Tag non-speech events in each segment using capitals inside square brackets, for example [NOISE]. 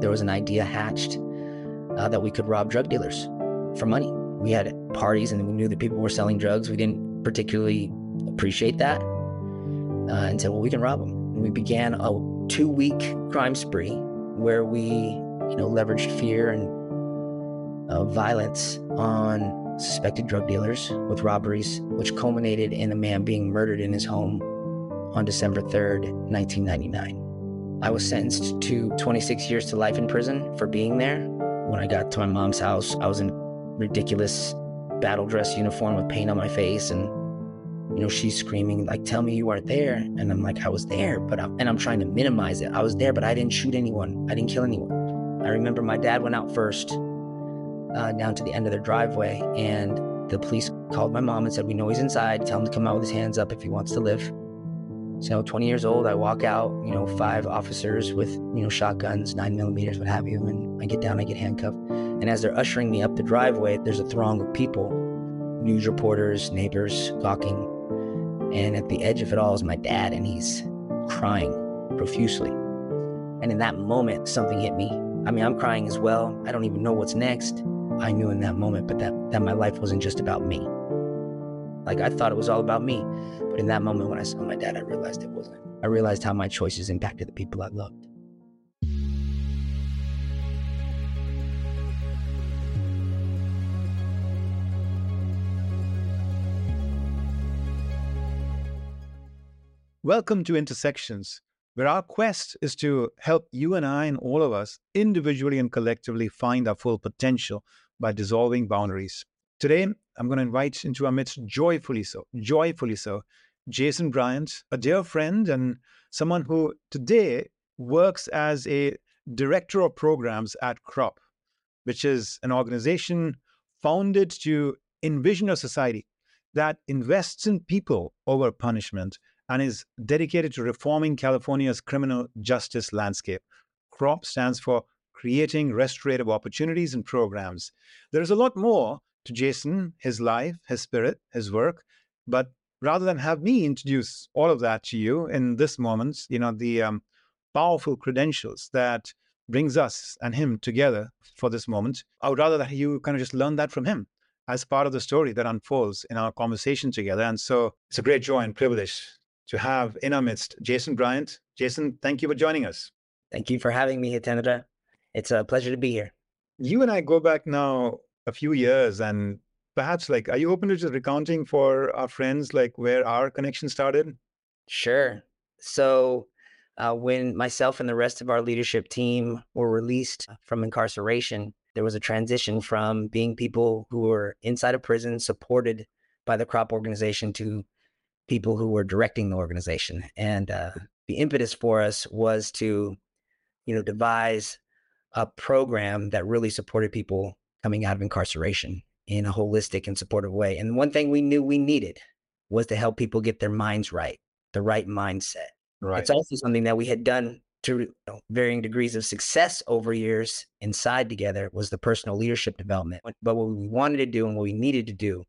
there was an idea hatched uh, that we could rob drug dealers for money. We had parties and we knew that people were selling drugs. We didn't particularly appreciate that uh, and said, well, we can rob them. And we began a two week crime spree where we, you know, leveraged fear and uh, violence on suspected drug dealers with robberies, which culminated in a man being murdered in his home on December 3rd, 1999. I was sentenced to 26 years to life in prison for being there. When I got to my mom's house, I was in ridiculous battle dress uniform with paint on my face and you know she's screaming like tell me you weren't there. And i'm like i was there but I'm, and i'm trying to minimize it. I was there but i didn't shoot anyone. I didn't kill anyone. I remember my dad went out first uh, down to the end of their driveway and the police called my mom and said we know he's inside. Tell him to come out with his hands up if he wants to live so 20 years old, I walk out, you know, five officers with, you know, shotguns, nine millimeters, what have you. And I get down, I get handcuffed. And as they're ushering me up the driveway, there's a throng of people, news reporters, neighbors, gawking. And at the edge of it all is my dad, and he's crying profusely. And in that moment, something hit me. I mean, I'm crying as well. I don't even know what's next. I knew in that moment, but that, that my life wasn't just about me. Like I thought it was all about me. But in that moment when I saw my dad, I realized it wasn't. I realized how my choices impacted the people I loved. Welcome to Intersections, where our quest is to help you and I and all of us individually and collectively find our full potential by dissolving boundaries. Today, I'm going to invite into our midst, joyfully so, joyfully so, Jason Bryant, a dear friend and someone who today works as a director of programs at CROP, which is an organization founded to envision a society that invests in people over punishment and is dedicated to reforming California's criminal justice landscape. CROP stands for Creating Restorative Opportunities and Programs. There is a lot more to Jason, his life, his spirit, his work. But rather than have me introduce all of that to you in this moment, you know, the um, powerful credentials that brings us and him together for this moment, I would rather that you kind of just learn that from him as part of the story that unfolds in our conversation together. And so it's a great joy and privilege to have in our midst Jason Bryant. Jason, thank you for joining us. Thank you for having me, Hitendra. It's a pleasure to be here. You and I go back now a few years and perhaps like are you open to just recounting for our friends like where our connection started? Sure. So uh, when myself and the rest of our leadership team were released from incarceration there was a transition from being people who were inside of prison supported by the crop organization to people who were directing the organization. And uh, the impetus for us was to you know devise a program that really supported people coming out of incarceration in a holistic and supportive way. And one thing we knew we needed was to help people get their minds right, the right mindset. Right. It's also something that we had done to you know, varying degrees of success over years inside together was the personal leadership development. But what we wanted to do and what we needed to do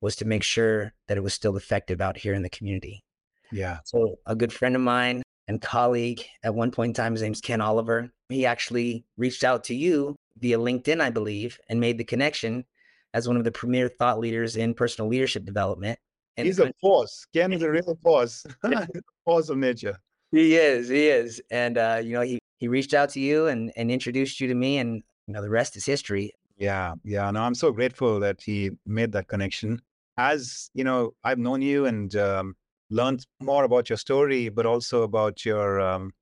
was to make sure that it was still effective out here in the community. Yeah. So a good friend of mine and colleague at one point in time, his name's Ken Oliver. He actually reached out to you via LinkedIn, I believe, and made the connection as one of the premier thought leaders in personal leadership development. And He's a force. Ken is a real force, [LAUGHS] force of nature. He is. He is. And uh, you know, he he reached out to you and and introduced you to me, and you know, the rest is history. Yeah, yeah. No, I'm so grateful that he made that connection. As you know, I've known you and um, learned more about your story, but also about your um,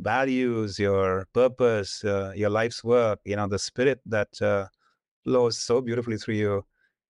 values, your purpose, uh, your life's work, you know, the spirit that uh, flows so beautifully through you.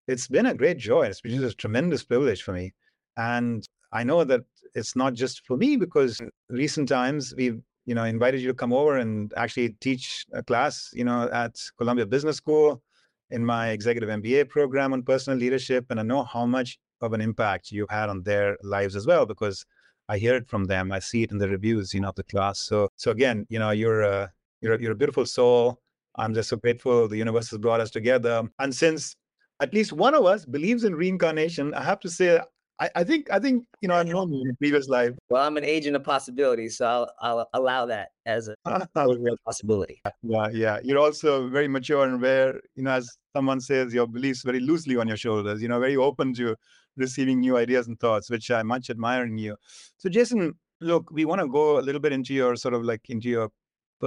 It's been a great joy. It's been a tremendous privilege for me. And I know that it's not just for me because recent times we've, you know, invited you to come over and actually teach a class, you know, at Columbia Business School in my executive MBA program on personal leadership. And I know how much of an impact you've had on their lives as well because I hear it from them. I see it in the reviews, you know, of the class. So, so again, you know, you're a you're a, you're a beautiful soul. I'm just so grateful the universe has brought us together. And since at least one of us believes in reincarnation, I have to say I, I think I think you know I know you in a previous life. Well, I'm an agent of possibility, so I'll, I'll allow that as a, [LAUGHS] a real possibility. Yeah, yeah. You're also very mature and aware. You know, as someone says, your beliefs very loosely on your shoulders. You know, very open to receiving new ideas and thoughts, which I much admire in you. So, Jason, look, we want to go a little bit into your sort of like into your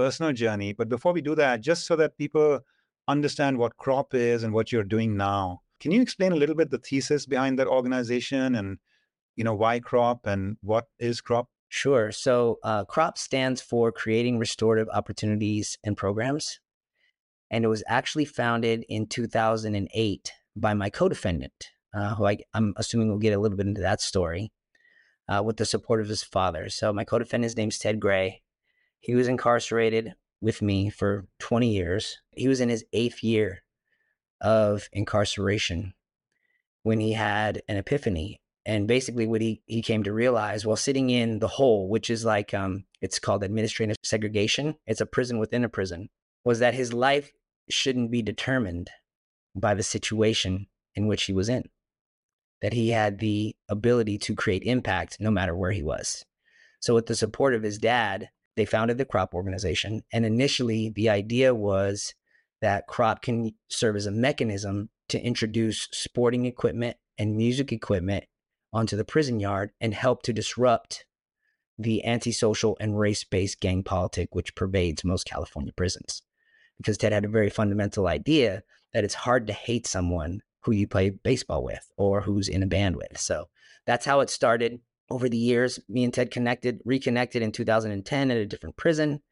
personal journey, but before we do that, just so that people understand what crop is and what you're doing now can you explain a little bit the thesis behind that organization and you know why crop and what is crop? Sure. So uh, crop stands for creating restorative opportunities and programs and it was actually founded in 2008 by my co-defendant uh, who I, am assuming we'll get a little bit into that story uh, with the support of his father. So my co-defendant's name's ted gray he was incarcerated with me for 20 years he was in his eighth year of incarceration when he had an epiphany. And basically, what he, he came to realize while sitting in the hole, which is like, um, it's called administrative segregation, it's a prison within a prison, was that his life shouldn't be determined by the situation in which he was in. That he had the ability to create impact no matter where he was. So, with the support of his dad, they founded the Crop Organization. And initially, the idea was that crop can serve as a mechanism to introduce sporting equipment and music equipment onto the prison yard and help to disrupt the antisocial and race-based gang politic which pervades most California prisons. Because Ted had a very fundamental idea that it's hard to hate someone who you play baseball with or who's in a band with. So that's how it started. Over the years, me and Ted connected, reconnected in 2010 at a different prison.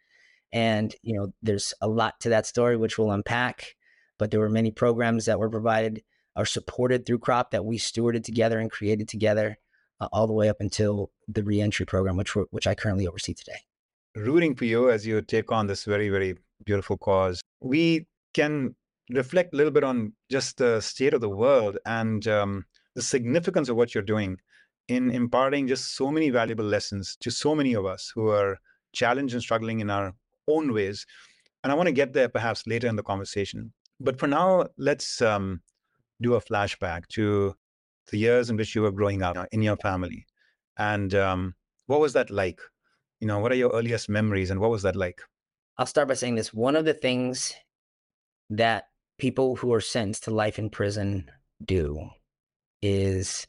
And, you know, there's a lot to that story, which we'll unpack. But there were many programs that were provided or supported through CROP that we stewarded together and created together uh, all the way up until the reentry program, which, which I currently oversee today. Rooting for you as you take on this very, very beautiful cause. We can reflect a little bit on just the state of the world and um, the significance of what you're doing in imparting just so many valuable lessons to so many of us who are challenged and struggling in our own ways. And I want to get there perhaps later in the conversation. But for now, let's um, do a flashback to the years in which you were growing up in your family. And um, what was that like? You know, what are your earliest memories and what was that like? I'll start by saying this. One of the things that people who are sentenced to life in prison do is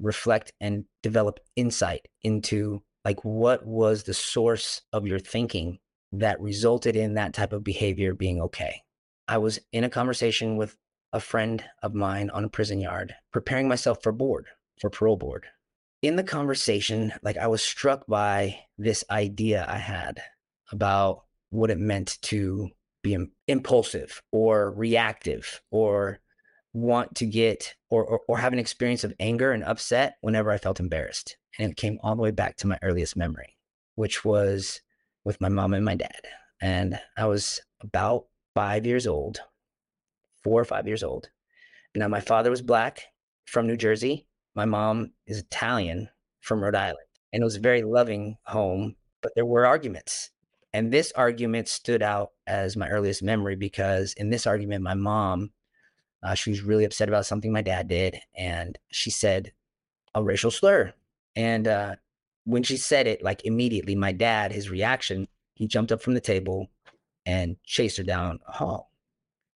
reflect and develop insight into like what was the source of your thinking that resulted in that type of behavior being okay. I was in a conversation with a friend of mine on a prison yard, preparing myself for board, for parole board. In the conversation, like I was struck by this idea I had about what it meant to be impulsive or reactive or want to get or, or, or have an experience of anger and upset whenever I felt embarrassed. And it came all the way back to my earliest memory, which was with my mom and my dad. And I was about five years old, four or five years old. Now, my father was black from New Jersey. My mom is Italian from Rhode Island. And it was a very loving home, but there were arguments. And this argument stood out as my earliest memory because in this argument, my mom, uh, she was really upset about something my dad did. And she said a racial slur. And uh, when she said it, like immediately, my dad, his reaction, he jumped up from the table and chased her down a hall.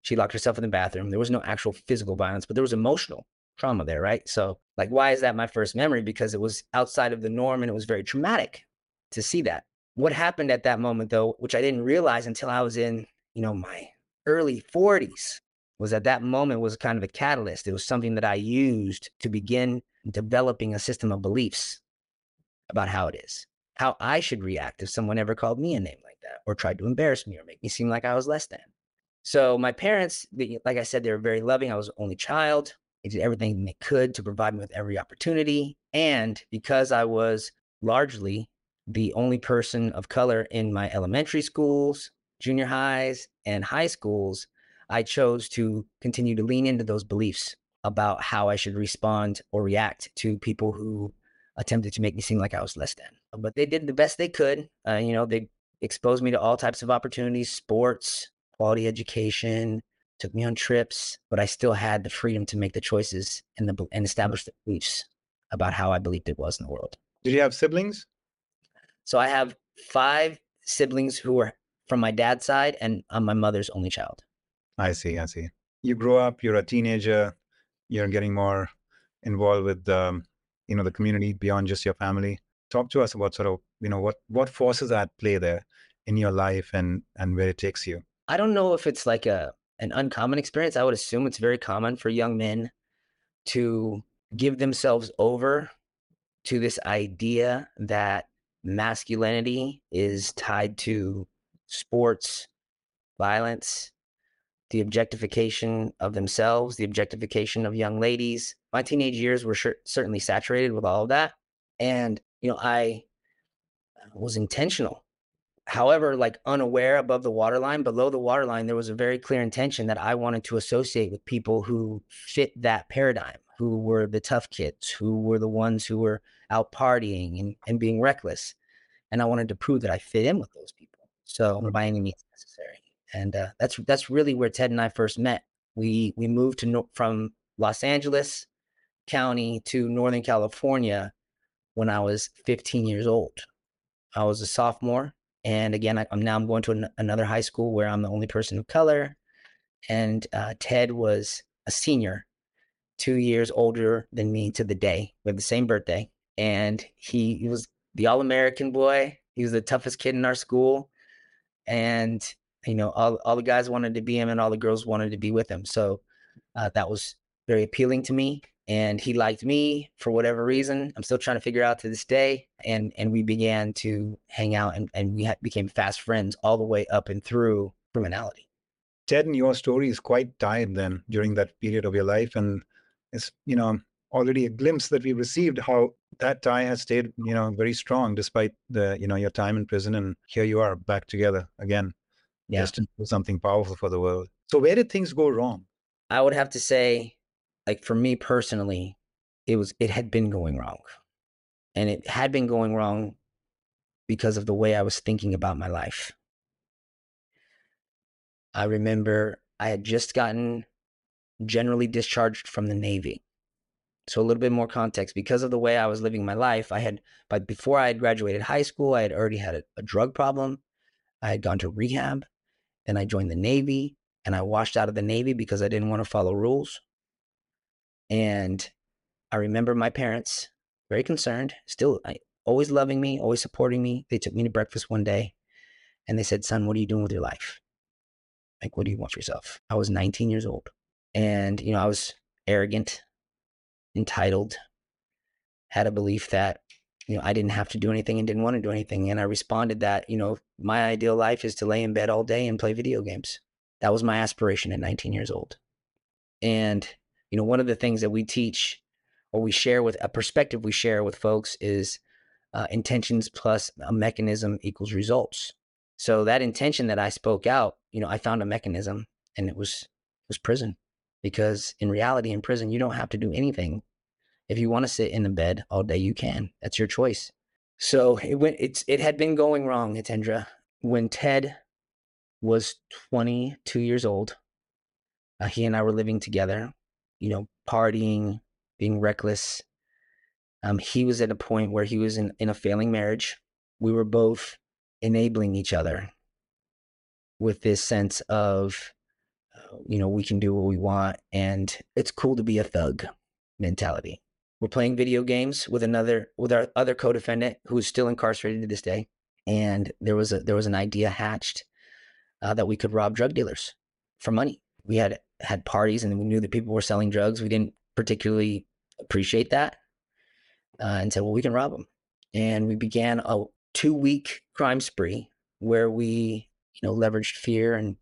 She locked herself in the bathroom. There was no actual physical violence, but there was emotional trauma there, right? So, like, why is that my first memory? Because it was outside of the norm and it was very traumatic to see that. What happened at that moment, though, which I didn't realize until I was in, you know, my early 40s, was that that moment was kind of a catalyst. It was something that I used to begin developing a system of beliefs about how it is, how I should react if someone ever called me a name like that or tried to embarrass me or make me seem like I was less than. So my parents, like I said, they were very loving. I was only child. They did everything they could to provide me with every opportunity. And because I was largely the only person of color in my elementary schools, junior highs, and high schools, I chose to continue to lean into those beliefs about how I should respond or react to people who attempted to make me seem like I was less than. But they did the best they could. Uh, you know, they exposed me to all types of opportunities, sports, quality education, took me on trips, but I still had the freedom to make the choices and the and establish the beliefs about how I believed it was in the world. Did you have siblings? So I have five siblings who are from my dad's side, and I'm my mother's only child. I see. I see. You grow up. You're a teenager. You're getting more involved with um, you know the community beyond just your family. Talk to us about sort of you know what what forces are at play there in your life and and where it takes you. I don't know if it's like a an uncommon experience. I would assume it's very common for young men to give themselves over to this idea that masculinity is tied to sports, violence, the objectification of themselves, the objectification of young ladies. My teenage years were sure, certainly saturated with all of that. And, you know, I uh, was intentional. However, like unaware above the waterline, below the waterline, there was a very clear intention that I wanted to associate with people who fit that paradigm, who were the tough kids, who were the ones who were out partying and, and being reckless. And I wanted to prove that I fit in with those people. So by any means necessary. And uh, that's that's really where Ted and I first met. We we moved to from Los Angeles County to Northern California when I was 15 years old. I was a sophomore, and again, I, am now I'm going to an, another high school where I'm the only person of color, and uh, Ted was a senior, two years older than me to the day. We have the same birthday, and he, he was the All American boy. He was the toughest kid in our school, and you know all all the guys wanted to be him, and all the girls wanted to be with him. So uh, that was very appealing to me and he liked me for whatever reason. I'm still trying to figure out to this day. And and we began to hang out and, and we became fast friends all the way up and through criminality. Ted, and your story is quite tied then during that period of your life. And it's, you know, already a glimpse that we received how that tie has stayed, you know, very strong despite the, you know, your time in prison. And here you are back together again. Yeah. Just to do something powerful for the world. So where did things go wrong? I would have to say like for me personally, it was it had been going wrong. And it had been going wrong because of the way I was thinking about my life. I remember I had just gotten generally discharged from the Navy. So a little bit more context because of the way I was living my life, I had but before I had graduated high school, I had already had a, a drug problem. I had gone to rehab, then I joined the Navy and I washed out of the Navy because I didn't want to follow rules. And I remember my parents very concerned, still I, always loving me, always supporting me. They took me to breakfast one day and they said, Son, what are you doing with your life? Like, what do you want for yourself? I was 19 years old. And, you know, I was arrogant, entitled, had a belief that, you know, I didn't have to do anything and didn't want to do anything. And I responded that, you know, my ideal life is to lay in bed all day and play video games. That was my aspiration at 19 years old. And you know, one of the things that we teach or we share with a perspective we share with folks is uh, intentions plus a mechanism equals results. So that intention that I spoke out, you know, I found a mechanism and it was it was prison. Because in reality, in prison, you don't have to do anything. If you want to sit in the bed all day, you can. That's your choice. So it went. It's it had been going wrong, Hitendra. When Ted was 22 years old, uh, he and I were living together you know, partying, being reckless. Um, he was at a point where he was in, in a failing marriage. We were both enabling each other with this sense of, uh, you know, we can do what we want and it's cool to be a thug mentality. We're playing video games with another, with our other co-defendant who is still incarcerated to this day. And there was a, there was an idea hatched uh, that we could rob drug dealers for money. We had had parties and we knew that people were selling drugs. We didn't particularly appreciate that uh, and said, well, we can rob them. And we began a two week crime spree where we, you know, leveraged fear and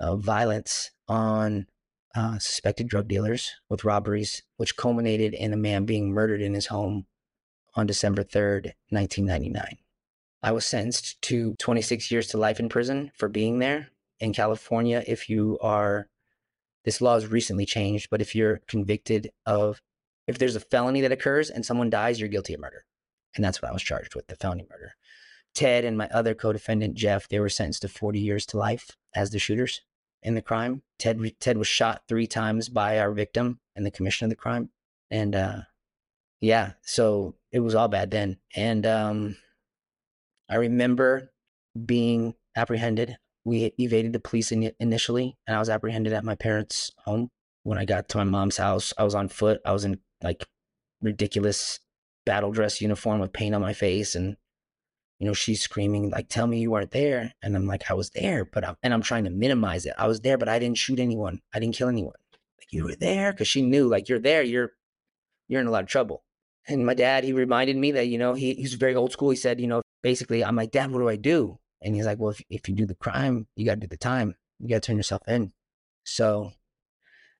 uh, violence on uh, suspected drug dealers with robberies, which culminated in a man being murdered in his home on December 3rd, 1999. I was sentenced to 26 years to life in prison for being there. In California, if you are this law has recently changed, but if you're convicted of, if there's a felony that occurs and someone dies, you're guilty of murder. And that's what I was charged with the felony murder. Ted and my other co defendant, Jeff, they were sentenced to 40 years to life as the shooters in the crime. Ted, Ted was shot three times by our victim in the commission of the crime. And uh, yeah, so it was all bad then. And um, I remember being apprehended. We evaded the police in- initially, and I was apprehended at my parents' home. When I got to my mom's house, I was on foot. I was in like ridiculous battle dress uniform with paint on my face, and you know she's screaming like, "Tell me you weren't there!" And I'm like, "I was there, but I'm and I'm trying to minimize it. I was there, but I didn't shoot anyone. I didn't kill anyone. Like you were there because she knew like you're there. You're you're in a lot of trouble." And my dad, he reminded me that, you know, he, he's very old school. He said, you know, basically, I'm like, Dad, what do I do? And he's like, well, if, if you do the crime, you got to do the time. You got to turn yourself in. So,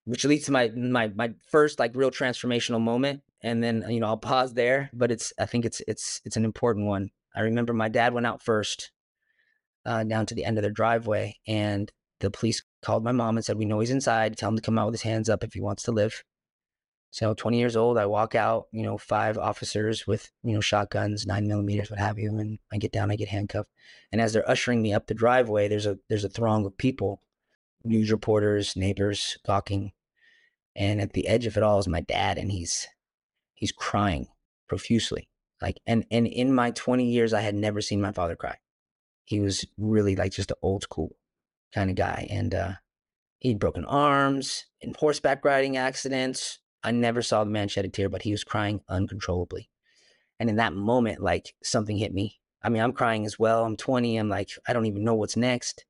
which leads to my, my, my first like real transformational moment. And then, you know, I'll pause there, but it's, I think it's, it's, it's an important one. I remember my dad went out first uh, down to the end of their driveway and the police called my mom and said, we know he's inside. Tell him to come out with his hands up if he wants to live. So 20 years old, I walk out, you know, five officers with, you know, shotguns, nine millimeters, what have you. And I get down, I get handcuffed. And as they're ushering me up the driveway, there's a there's a throng of people, news reporters, neighbors talking. And at the edge of it all is my dad, and he's he's crying profusely. Like and and in my 20 years, I had never seen my father cry. He was really like just an old school kind of guy. And uh he'd broken arms in horseback riding accidents, I never saw the man shed a tear, but he was crying uncontrollably. And in that moment, like something hit me. I mean, I'm crying as well. I'm 20. I'm like, I don't even know what's next.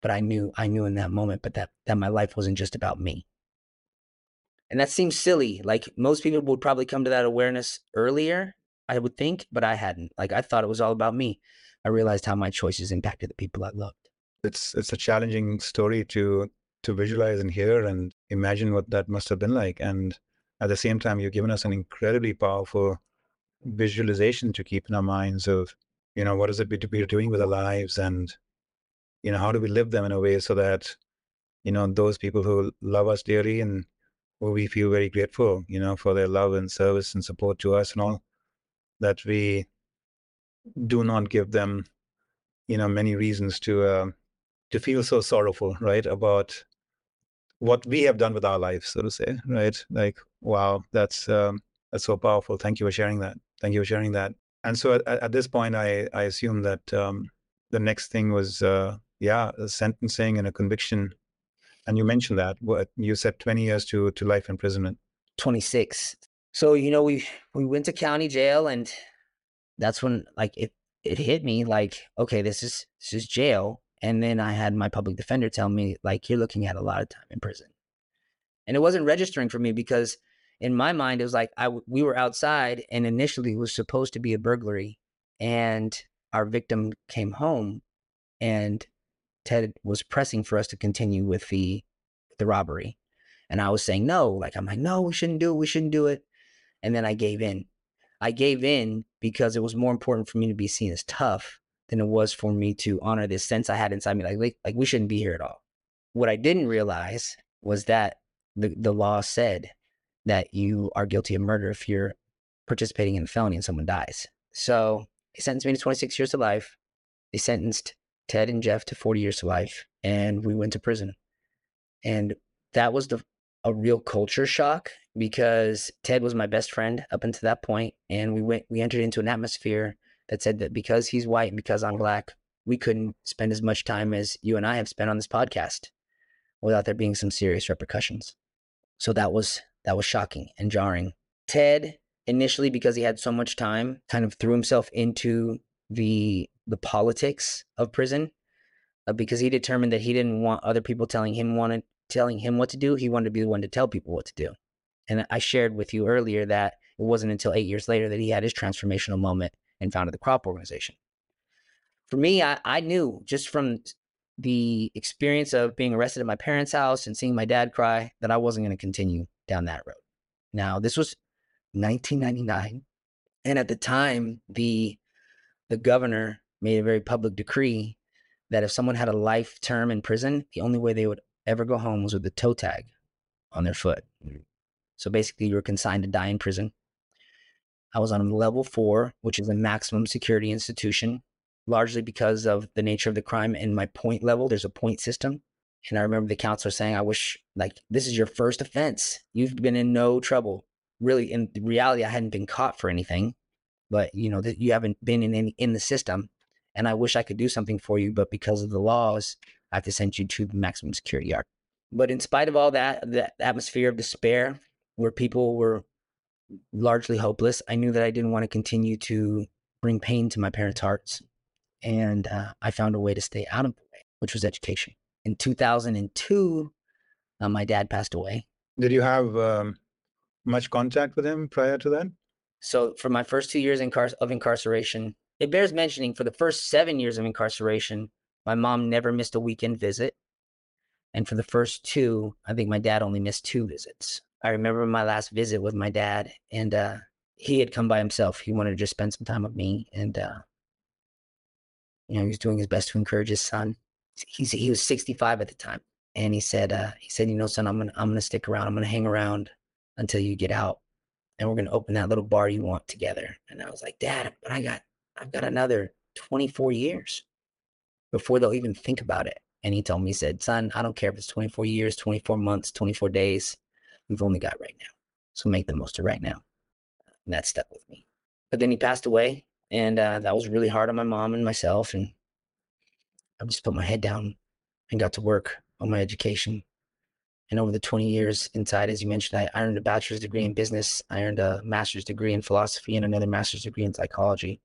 But I knew, I knew in that moment, but that that my life wasn't just about me. And that seems silly. Like most people would probably come to that awareness earlier, I would think, but I hadn't. Like I thought it was all about me. I realized how my choices impacted the people I loved. It's it's a challenging story to to visualize and hear and imagine what that must have been like. And at the same time, you've given us an incredibly powerful visualization to keep in our minds of, you know, what is it we're doing with our lives and, you know, how do we live them in a way so that, you know, those people who love us dearly and who we feel very grateful, you know, for their love and service and support to us and all, that we do not give them, you know, many reasons to, uh, to feel so sorrowful, right, about what we have done with our lives, so to say, right? Like, wow, that's um, that's so powerful. Thank you for sharing that. Thank you for sharing that. And so at, at this point, I I assume that um, the next thing was uh, yeah, sentencing and a conviction. And you mentioned that what you said, twenty years to to life imprisonment. Twenty six. So you know we we went to county jail, and that's when like it it hit me like okay, this is this is jail and then I had my public defender tell me, like, you're looking at a lot of time in prison. And it wasn't registering for me because in my mind, it was like I, we were outside and initially it was supposed to be a burglary. And our victim came home and Ted was pressing for us to continue with the, the robbery. And I was saying, no, like, I'm like, no, we shouldn't do it. We shouldn't do it. And then I gave in. I gave in because it was more important for me to be seen as tough than it was for me to honor this sense I had inside me. Like, like, we shouldn't be here at all. What I didn't realize was that the, the law said that you are guilty of murder if you're participating in a felony and someone dies. So they sentenced me to 26 years to life. They sentenced Ted and Jeff to 40 years to life, and we went to prison. And that was the a real culture shock because Ted was my best friend up until that point, and we went we entered into an atmosphere that said that because he's white and because I'm black, we couldn't spend as much time as you and I have spent on this podcast without there being some serious repercussions. So that was that was shocking and jarring. Ted initially because he had so much time kind of threw himself into the the politics of prison uh, because he determined that he didn't want other people telling him wanted telling him what to do he wanted to be the one to tell people what to do and i shared with you earlier that it wasn't until 8 years later that he had his transformational moment and founded the crop organization. For me, I, I knew just from the experience of being arrested at my parents' house and seeing my dad cry that I wasn't going to continue down that road. Now, this was 1999, and at the time, the the governor made a very public decree that if someone had a life term in prison, the only way they would ever go home was with a toe tag on their foot. Mm. So basically, you were consigned to die in prison. I was on level four, which is a maximum security institution, largely because of the nature of the crime and my point level. There's a point system. And I remember the counselor saying, I wish, like, this is your first offense. You've been in no trouble. really in reality I hadn't been caught for anything, but you know that you haven't been in any, in the system, and I wish I could do something for you, but because of the laws, I have to send you to the maximum security yard. But in spite of all that, the atmosphere of despair, where people were largely hopeless, I knew that I didn't want to continue to bring pain to my parents' hearts, and uh, I found a way to stay out of the way, which was education. In 2002, uh, my dad passed away. Did you have um, much contact with him prior to that? So, for my first two years incar- of incarceration, it bears mentioning for the first seven years of incarceration, my mom never missed a weekend visit. And for the first two, I think my dad only missed two visits. I remember my last visit with my dad, and uh, he had come by himself. He wanted to just spend some time with me, and uh, you know, he was doing his best to encourage his son. He's he was 65 at the time, and he said, uh, he said, you know, son, I'm gonna I'm gonna stick around. I'm gonna hang around until you get out, and we're gonna open that little bar you want together. And I was like, Dad, but I got I've got another 24 years before they'll even think about it. And he told me, he said, son, I don't care if it's 24 years, 24 months, 24 days. We've only got right now. So make the most of right now. And that stuck with me. But then he passed away. And uh, that was really hard on my mom and myself. And I just put my head down and got to work on my education. And over the 20 years inside, as you mentioned, I earned a bachelor's degree in business. I earned a master's degree in philosophy and another master's degree in psychology,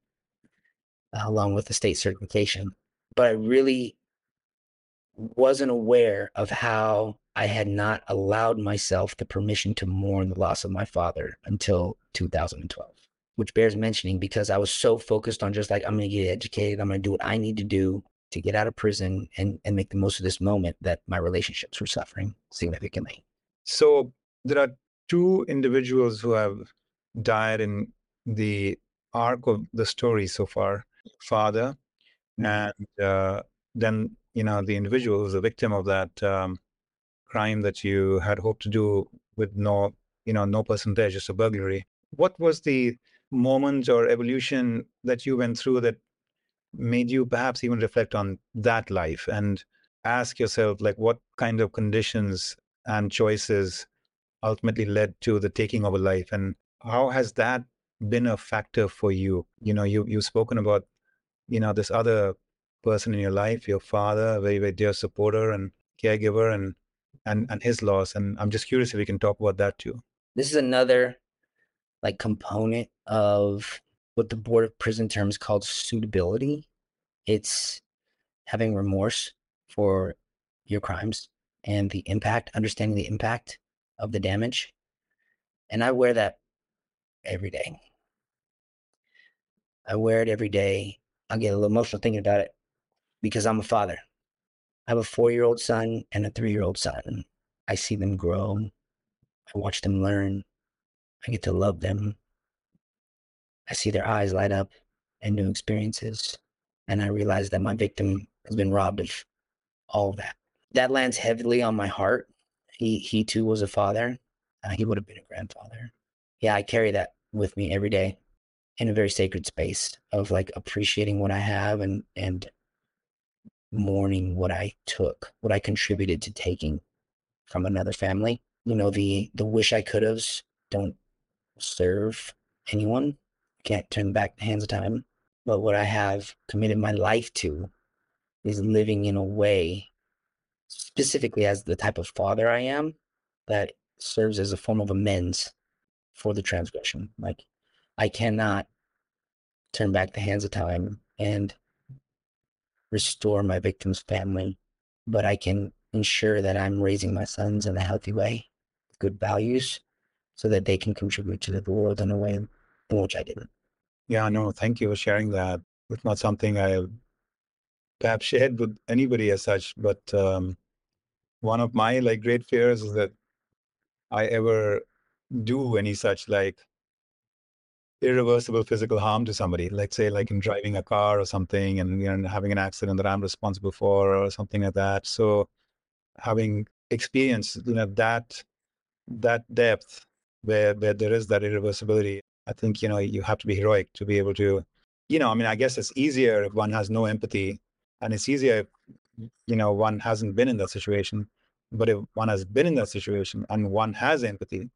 uh, along with the state certification. But I really wasn't aware of how I had not allowed myself the permission to mourn the loss of my father until 2012, which bears mentioning because I was so focused on just like, I'm going to get educated, I'm going to do what I need to do to get out of prison and, and make the most of this moment that my relationships were suffering significantly. So there are two individuals who have died in the arc of the story so far father. And uh, then you know the individual who's a victim of that um, crime that you had hoped to do with no you know no person there just a burglary what was the moment or evolution that you went through that made you perhaps even reflect on that life and ask yourself like what kind of conditions and choices ultimately led to the taking of a life? And how has that been a factor for you? You know you you've spoken about you know this other person in your life, your father, a very, very dear supporter and caregiver and and and his loss. And I'm just curious if we can talk about that too. This is another like component of what the Board of Prison Terms called suitability. It's having remorse for your crimes and the impact, understanding the impact of the damage. And I wear that every day. I wear it every day. I get a little emotional thinking about it because I'm a father. I have a four year old son and a three year old son. I see them grow. I watch them learn. I get to love them. I see their eyes light up and new experiences. And I realize that my victim has been robbed of all of that. That lands heavily on my heart. He, he too was a father. Uh, he would have been a grandfather. Yeah, I carry that with me every day in a very sacred space of like appreciating what I have and, and mourning what I took, what I contributed to taking from another family. You know, the the wish I could have don't serve anyone. Can't turn back the hands of time. But what I have committed my life to is living in a way, specifically as the type of father I am, that serves as a form of amends for the transgression. Like I cannot turn back the hands of time and restore my victim's family, but I can ensure that I'm raising my sons in a healthy way, good values, so that they can contribute to the world in a way in which I didn't. Yeah, no, thank you for sharing that. It's not something I perhaps shared with anybody as such, but um, one of my like great fears is that I ever do any such like irreversible physical harm to somebody. Let's say like in driving a car or something and you know having an accident that i'm responsible for or something like that. So having experienced you know that that depth where where there is that irreversibility i think you know you have to be heroic to be able to you know i mean i guess it's easier if one has no empathy and it's easier if you know one hasn't been in that situation. But if one has been in that situation and one has empathy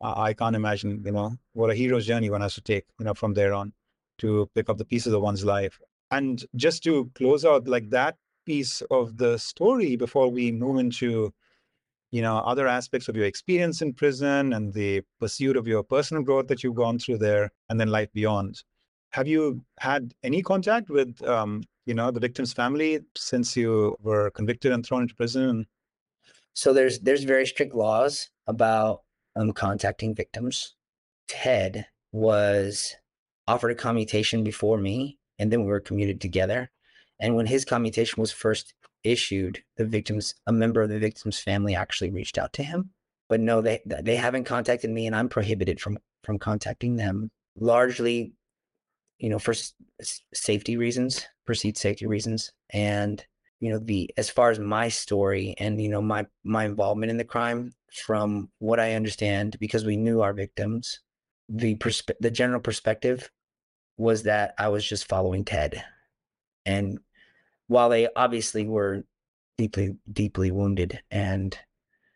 I, I can't imagine, you know, what a hero's journey one has to take, you know, from there on to pick up the pieces of one's life. And just to close out like that piece of the story before we move into you know other aspects of your experience in prison and the pursuit of your personal growth that you've gone through there and then life beyond have you had any contact with um, you know the victim's family since you were convicted and thrown into prison so there's there's very strict laws about um, contacting victims ted was offered a commutation before me and then we were commuted together and when his commutation was first issued, the victims, a member of the victim's family actually reached out to him. But no, they they haven't contacted me, and I'm prohibited from from contacting them. Largely, you know, for s- safety reasons, perceived safety reasons, and you know the as far as my story and you know my my involvement in the crime from what i understand because we knew our victims the perspe- the general perspective was that i was just following ted and while they obviously were deeply, deeply wounded and,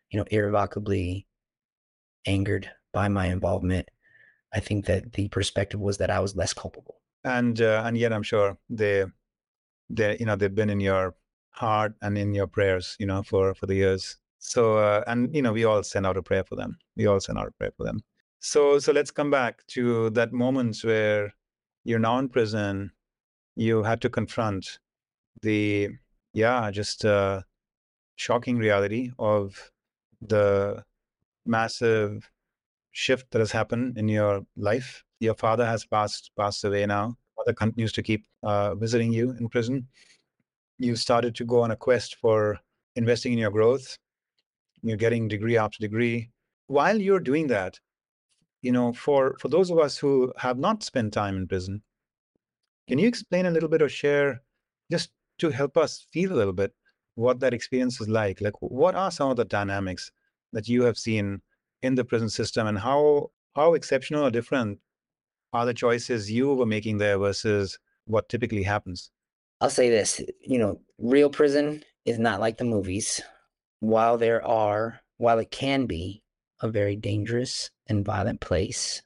you know, irrevocably angered by my involvement, I think that the perspective was that I was less culpable. And uh, and yet, I'm sure they, they, you know, they've been in your heart and in your prayers, you know, for for the years. So uh, and you know, we all send out a prayer for them. We all send out a prayer for them. So so let's come back to that moment where you're now in prison. You had to confront the yeah just uh, shocking reality of the massive shift that has happened in your life your father has passed passed away now mother continues to keep uh, visiting you in prison you started to go on a quest for investing in your growth you're getting degree after degree while you're doing that you know for for those of us who have not spent time in prison can you explain a little bit or share just to help us feel a little bit what that experience is like. Like, what are some of the dynamics that you have seen in the prison system, and how how exceptional or different are the choices you were making there versus what typically happens? I'll say this: you know, real prison is not like the movies. While there are, while it can be a very dangerous and violent place,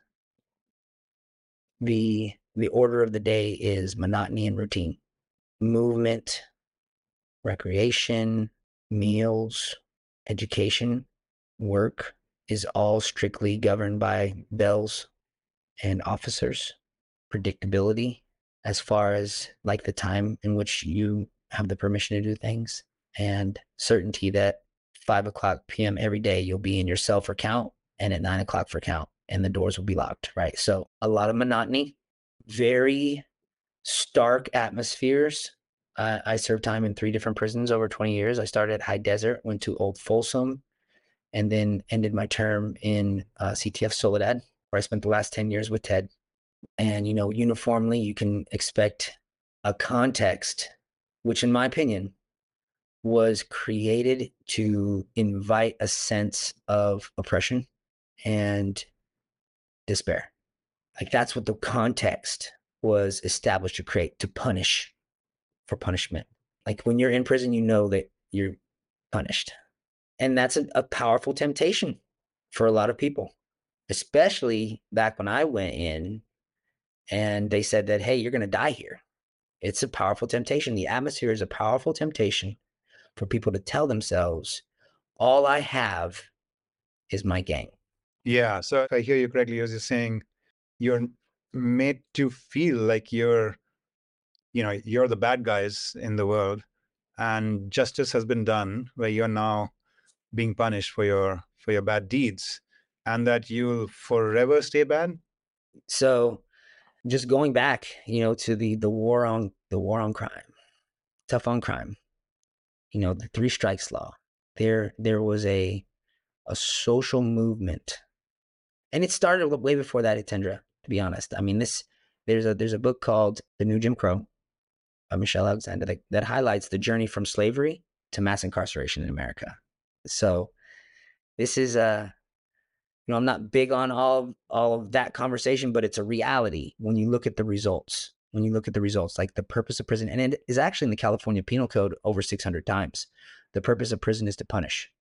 the the order of the day is monotony and routine movement, recreation, meals, education, work is all strictly governed by bells and officers. Predictability, as far as like the time in which you have the permission to do things, and certainty that five o'clock p.m. every day you'll be in your cell for count and at nine o'clock for count, and the doors will be locked, right? So a lot of monotony, very stark atmospheres. Uh, I served time in three different prisons over 20 years. I started at High Desert, went to Old Folsom, and then ended my term in uh, CTF Soledad, where I spent the last 10 years with Ted. And, you know, uniformly, you can expect a context, which, in my opinion, was created to invite a sense of oppression and despair. Like that's what the context was established to create to punish for punishment. Like when you're in prison, you know that you're punished. And that's a, a powerful temptation for a lot of people, especially back when I went in and they said that, hey, you're going to die here. It's a powerful temptation. The atmosphere is a powerful temptation for people to tell themselves, all I have is my gang. Yeah. So if I hear you correctly, as you're saying, you're made to feel like you're you know you're the bad guys in the world and justice has been done where you're now being punished for your for your bad deeds and that you'll forever stay bad so just going back you know to the the war on the war on crime tough on crime you know the three strikes law there there was a a social movement and it started way before that Hitendra to be honest. I mean, this there's a there's a book called The New Jim Crow by Michelle Alexander that, that highlights the journey from slavery to mass incarceration in America. So this is a you know, I'm not big on all all of that conversation, but it's a reality when you look at the results. When you look at the results, like the purpose of prison, and it is actually in the California Penal Code over 600 times. The purpose of prison is to punish.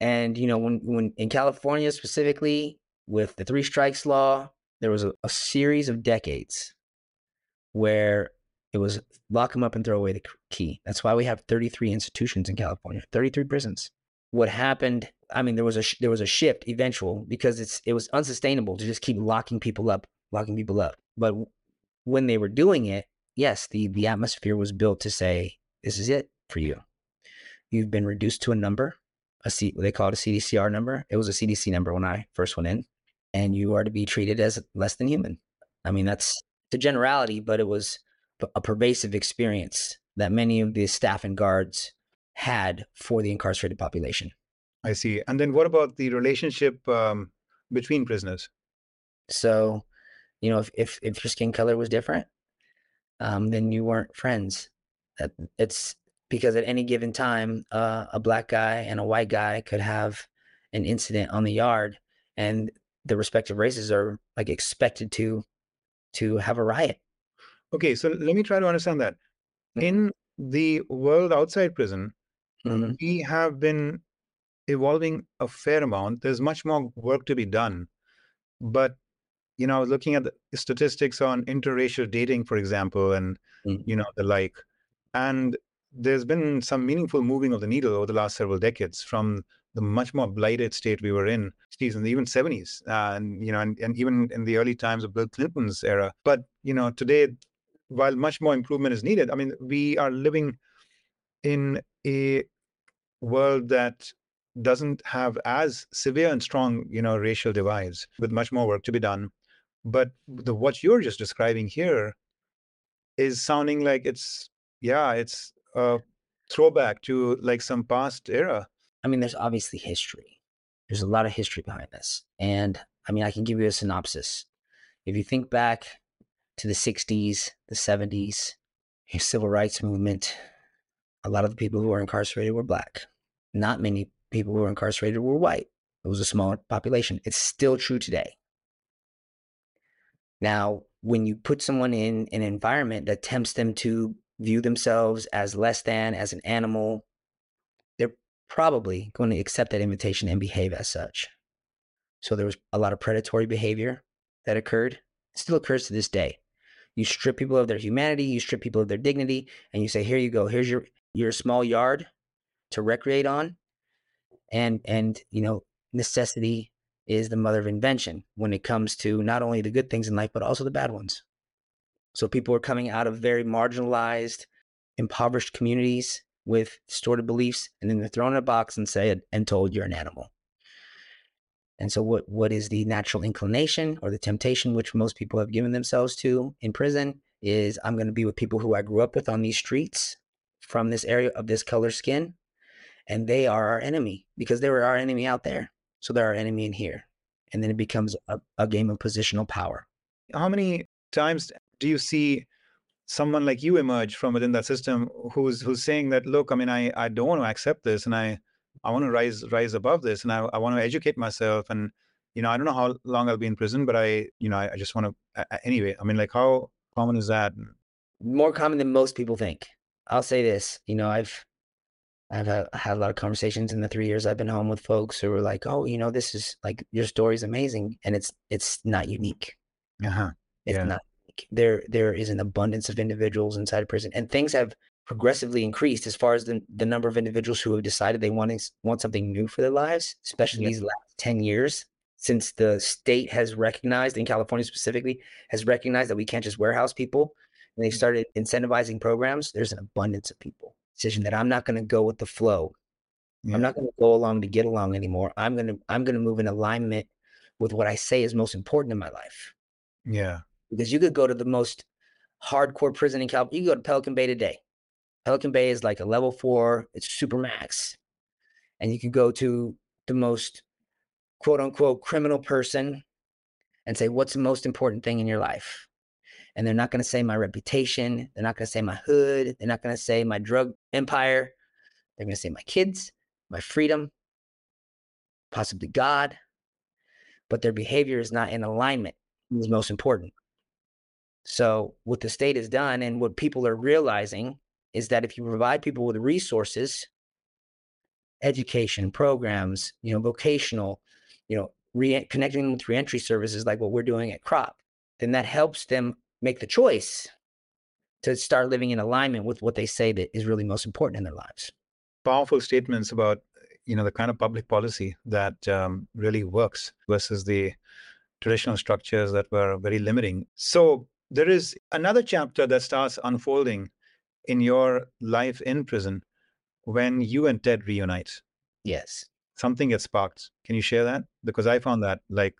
And you know, when when in California specifically, with the three strikes law, there was a, a series of decades where it was lock them up and throw away the key. That's why we have 33 institutions in California, 33 prisons. What happened? I mean, there was a sh- there was a shift eventual because it's it was unsustainable to just keep locking people up, locking people up. But when they were doing it, yes, the the atmosphere was built to say, "This is it for you. You've been reduced to a number, a C, they call it a CDCR number. It was a CDC number when I first went in, and you are to be treated as less than human. I mean, that's the generality, but it was a pervasive experience that many of the staff and guards had for the incarcerated population. I see. And then what about the relationship um, between prisoners? So, you know, if, if, if your skin color was different, um, then you weren't friends. It's because at any given time, uh, a black guy and a white guy could have an incident on the yard, and the respective races are like expected to to have a riot. Okay, so let me try to understand that. Mm-hmm. In the world outside prison, mm-hmm. we have been evolving a fair amount. There's much more work to be done. But, you know, I was looking at the statistics on interracial dating, for example, and, mm-hmm. you know, the like. And there's been some meaningful moving of the needle over the last several decades from the much more blighted state we were in, in the even 70s, uh, and you know, and, and even in the early times of Bill Clinton's era. But you know, today, while much more improvement is needed, I mean, we are living in a world that doesn't have as severe and strong, you know, racial divides, with much more work to be done. But the what you're just describing here is sounding like it's yeah, it's a throwback to like some past era I mean, there's obviously history. There's a lot of history behind this. And I mean, I can give you a synopsis. If you think back to the 60s, the 70s, the civil rights movement, a lot of the people who were incarcerated were black. Not many people who were incarcerated were white. It was a small population. It's still true today. Now, when you put someone in an environment that tempts them to view themselves as less than, as an animal, they're probably going to accept that invitation and behave as such. So there was a lot of predatory behavior that occurred. It still occurs to this day. You strip people of their humanity, you strip people of their dignity, and you say, "Here you go. Here's your your small yard to recreate on." And and you know, necessity is the mother of invention when it comes to not only the good things in life but also the bad ones. So people are coming out of very marginalized, impoverished communities with distorted beliefs, and then they're thrown in a box and said and told you're an animal. And so, what what is the natural inclination or the temptation which most people have given themselves to in prison is I'm going to be with people who I grew up with on these streets from this area of this color skin, and they are our enemy because they were our enemy out there. So they're our enemy in here, and then it becomes a, a game of positional power. How many times do you see someone like you emerge from within that system who's who's saying that look i mean i i don't want to accept this and i i want to rise rise above this and i, I want to educate myself and you know i don't know how long i'll be in prison but i you know i, I just want to anyway i mean like how common is that more common than most people think i'll say this you know i've I've had, had a lot of conversations in the three years I've been home with folks who were like, "Oh, you know, this is like your story is amazing," and it's it's not unique. Uh huh. It's yeah. not there there is an abundance of individuals inside of prison, and things have progressively increased as far as the, the number of individuals who have decided they want want something new for their lives, especially yeah. these last ten years since the state has recognized, in California specifically, has recognized that we can't just warehouse people, and they've mm. started incentivizing programs. There's an abundance of people. Decision that I'm not going to go with the flow. Yeah. I'm not going to go along to get along anymore. I'm going to I'm going to move in alignment with what I say is most important in my life. Yeah because you could go to the most hardcore prison in California. You can go to Pelican Bay today. Pelican Bay is like a level four, it's super max. And you can go to the most quote unquote criminal person and say, What's the most important thing in your life? And they're not going to say my reputation. They're not going to say my hood. They're not going to say my drug empire. They're going to say my kids, my freedom, possibly God. But their behavior is not in alignment. Is most important. So, what the state has done and what people are realizing is that if you provide people with resources, education programs, you know, vocational, you know, re- connecting them with reentry services like what we're doing at CROP, then that helps them make the choice to start living in alignment with what they say that is really most important in their lives. Powerful statements about you know the kind of public policy that um, really works versus the traditional structures that were very limiting. So there is another chapter that starts unfolding in your life in prison when you and Ted reunite. Yes. Something gets sparked. Can you share that? Because I found that like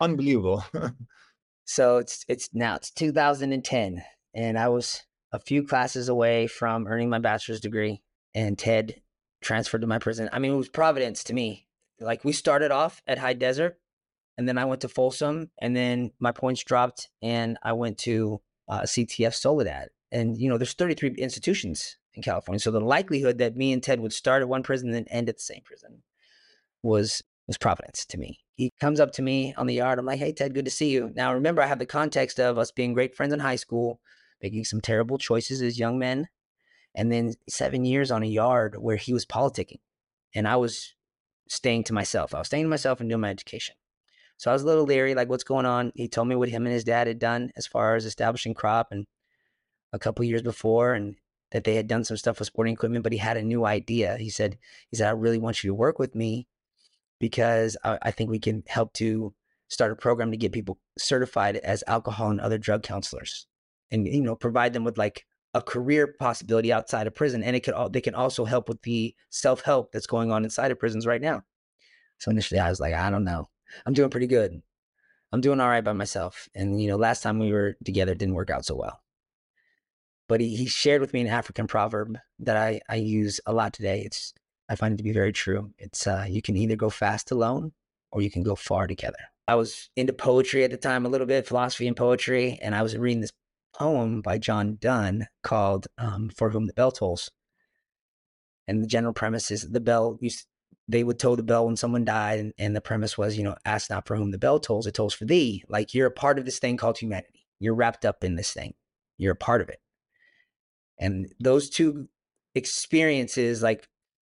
unbelievable. [LAUGHS] so it's it's now it's 2010 and I was a few classes away from earning my bachelor's degree and Ted transferred to my prison. I mean, it was providence to me. Like we started off at High Desert and then I went to Folsom, and then my points dropped, and I went to uh, CTF Soledad. And you know, there's 33 institutions in California, so the likelihood that me and Ted would start at one prison and then end at the same prison was was providence to me. He comes up to me on the yard. I'm like, "Hey, Ted, good to see you." Now, remember, I have the context of us being great friends in high school, making some terrible choices as young men, and then seven years on a yard where he was politicking, and I was staying to myself. I was staying to myself and doing my education. So I was a little leery, like, what's going on? He told me what him and his dad had done as far as establishing CROP and a couple years before, and that they had done some stuff with sporting equipment, but he had a new idea. He said, he said, I really want you to work with me because I, I think we can help to start a program to get people certified as alcohol and other drug counselors and, you know, provide them with like a career possibility outside of prison. And it could, they can also help with the self-help that's going on inside of prisons right now. So initially I was like, I don't know. I'm doing pretty good. I'm doing all right by myself. And, you know, last time we were together, it didn't work out so well. But he, he shared with me an African proverb that I, I use a lot today. It's, I find it to be very true. It's, uh, you can either go fast alone or you can go far together. I was into poetry at the time, a little bit, philosophy and poetry. And I was reading this poem by John Donne called um, For Whom the Bell Tolls. And the general premise is the bell used they would toll the bell when someone died and, and, the premise was you know ask not for whom the bell tolls it tolls for thee like you're a part of this thing called humanity you're wrapped up in this thing you're a part of it and those two experiences like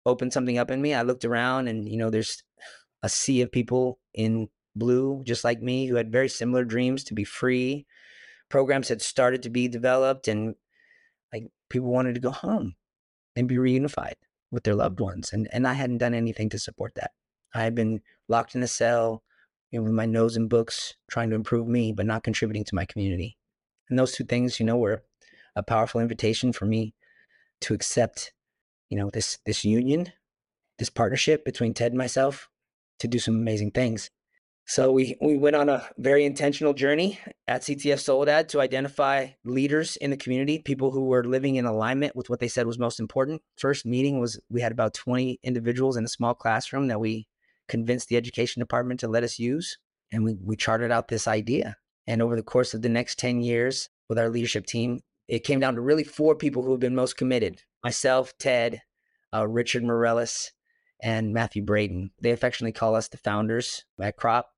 opened something up in me i looked around and you know there's a sea of people in blue just like me who had very similar dreams to be free programs had started to be developed and like people wanted to go home and be reunified with their loved ones. And, and I hadn't done anything to support that. I had been locked in a cell you know, with my nose in books, trying to improve me, but not contributing to my community. And those two things, you know, were a powerful invitation for me to accept, you know, this this union, this partnership between Ted and myself to do some amazing things. So we, we went on a very intentional journey at CTF Soledad to identify leaders in the community, people who were living in alignment with what they said was most important. First meeting was we had about 20 individuals in a small classroom that we convinced the education department to let us use. And we, we charted out this idea. And over the course of the next 10 years with our leadership team, it came down to really four people who have been most committed myself, Ted, uh, Richard Morales, and Matthew Braden. They affectionately call us the founders at CROP